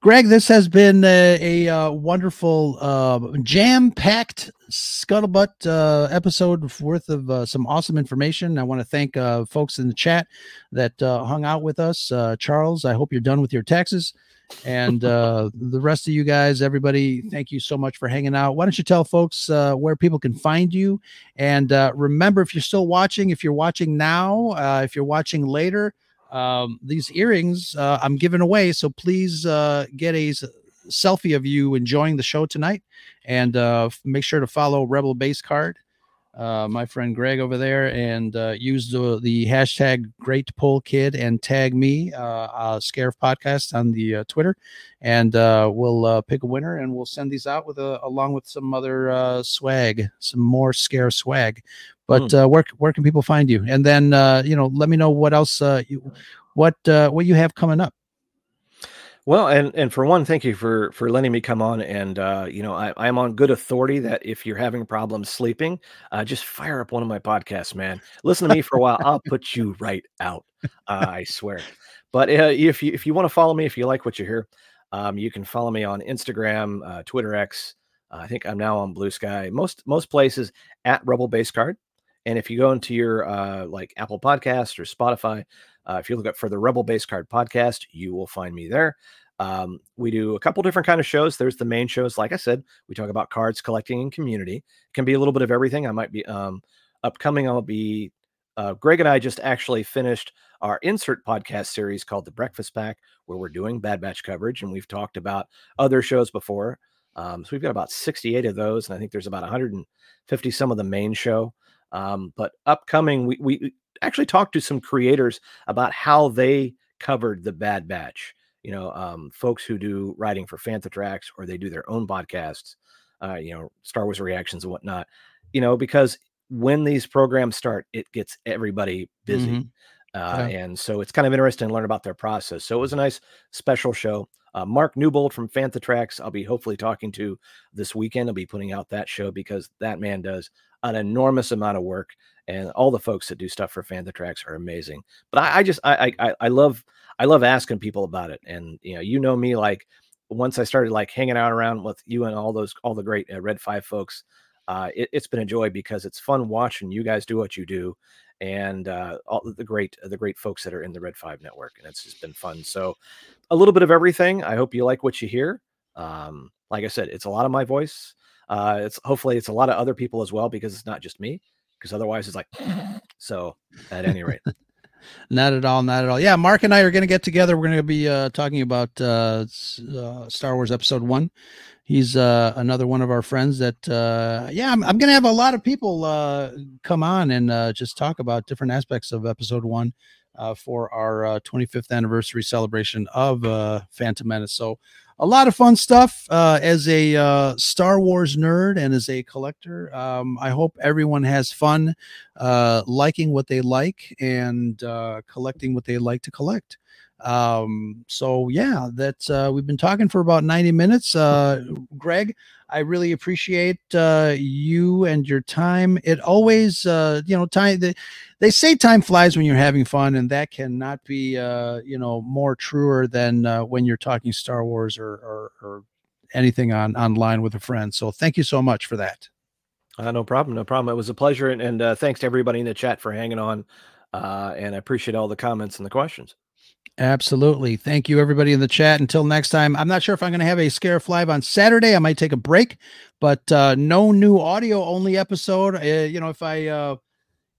Greg, this has been a, a, uh wonderful, uh, jam-packed scuttlebutt uh, episode worth of uh, some awesome information. I want to thank uh, folks in the chat that uh, hung out with us. Charles, I hope you're done with your taxes. And the rest of you guys, everybody, thank you so much for hanging out. Why don't you tell folks where people can find you? And remember, if you're still watching, if you're watching now, if you're watching later, um, these earrings uh, I'm giving away. So please uh, get a selfie of you enjoying the show tonight, and uh, f- make sure to follow Rebel Base Card, uh, my friend Greg over there, and uh, use the, the hashtag Great Pull Kid and tag me, uh, uh, Scarif Podcast on the Twitter, and uh, we'll pick a winner and we'll send these out with a along with some other uh, swag, some more Scarif swag. But uh, where where can people find you? And then uh, you know, let me know what else uh, you what uh, what you have coming up. Well, and and for one, thank you for for letting me come on. And uh, you know, I, I'm on good authority that if you're having problems sleeping, uh, just fire up one of my podcasts, man. Listen to me for a while. I'll put you right out. Uh, I swear. But uh, if you if you want to follow me, if you like what you hear, um, you can follow me on Instagram, uh, Twitter X. Uh, I think I'm now on Bluesky. Most most places at Rebel Base Card. And if you go into your uh, like Apple Podcast or Spotify, uh, if you look up for the Rebel Base Card podcast, you will find me there. Um, we do a couple different kind of shows. There's the main shows, like I said, we talk about cards collecting and community. It can be a little bit of everything. I might be um, upcoming. I'll be uh, Greg and I just actually finished our insert podcast series called the Breakfast Pack, where we're doing Bad Batch coverage, and we've talked about other shows before. Um, so we've got about 68 of those, and I think there's about 150 some of the main show. Um, but upcoming, we, we actually talked to some creators about how they covered the Bad Batch. You know, um, folks who do writing for Fantha Tracks or they do their own podcasts, uh, you know, Star Wars reactions and whatnot. You know, because when these programs start, it gets everybody busy. Mhm. Uh, And so it's kind of interesting to learn about their process. So it was a nice special show. Uh, Mark Newbold from Fantha Tracks, I'll be hopefully talking to this weekend. I'll be putting out that show because that man does an enormous amount of work, and all the folks that do stuff for Fantha Tracks are amazing. But I, I just I, I I love I love asking people about it, and you know you know me like once I started like hanging out around with you and all those all the great uh, Red Five folks, uh, it, it's been a joy because it's fun watching you guys do what you do, and uh, all the great the great folks that are in the Red Five network, and it's just been fun. So a little bit of everything. I hope you like what you hear. Um, like I said, it's a lot of my voice. Uh, it's hopefully it's a lot of other people as well because it's not just me. Because otherwise, it's like so. At any rate, Not at all. Not at all. Yeah, Mark and I are going to get together. We're going to be uh, talking about uh, uh, Star Wars Episode One. He's uh, another one of our friends that, uh, yeah, I'm, I'm going to have a lot of people uh, come on and just talk about different aspects of Episode One for our uh, 25th anniversary celebration of Phantom Menace. So, a lot of fun stuff. Uh, as a uh, Star Wars nerd and as a collector, um, I hope everyone has fun uh, liking what they like and uh, collecting what they like to collect. Um, so yeah, that's uh, we've been talking for about 90 minutes. Uh, Greg, I really appreciate uh, you and your time. It always, uh, you know, time. They, they say time flies when you're having fun, and that cannot be, uh, you know, more truer than uh, when you're talking Star Wars or, or, or anything on online with a friend. So thank you so much for that. uh, no problem, no problem. It was a pleasure, and, and uh, thanks to everybody in the chat for hanging on. Uh, and I appreciate all the comments and the questions. Absolutely. Thank you, everybody in the chat. Until next time, I'm not sure if I'm going to have a Scarif Live on Saturday. I might take a break, but uh, no new audio only episode. Uh, you know, if I uh,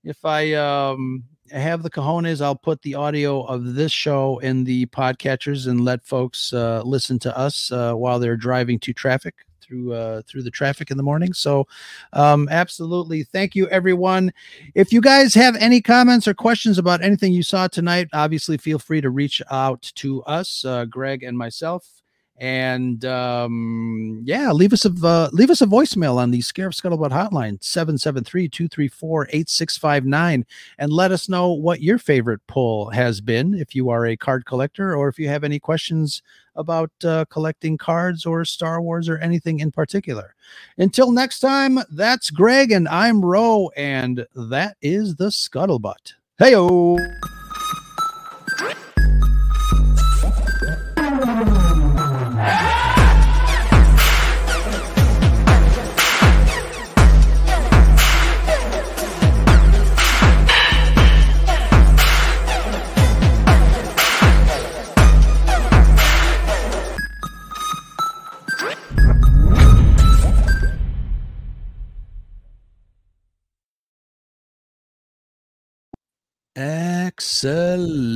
if I um, have the cojones, I'll put the audio of this show in the podcatchers and let folks uh, listen to us uh, while they're driving to traffic through uh, through the traffic in the morning. So, um, absolutely, thank you, everyone. If you guys have any comments or questions about anything you saw tonight, obviously feel free to reach out to us, uh, Greg and myself. And um, yeah, leave us a uh, leave us a voicemail on the Scarif Scuttlebutt hotline 773-234-8659 and let us know what your favorite pull has been if you are a card collector or if you have any questions about uh, collecting cards or Star Wars or anything in particular. Until next time, that's Greg and I'm Ro and that is the Scuttlebutt. Heyo. Excellent.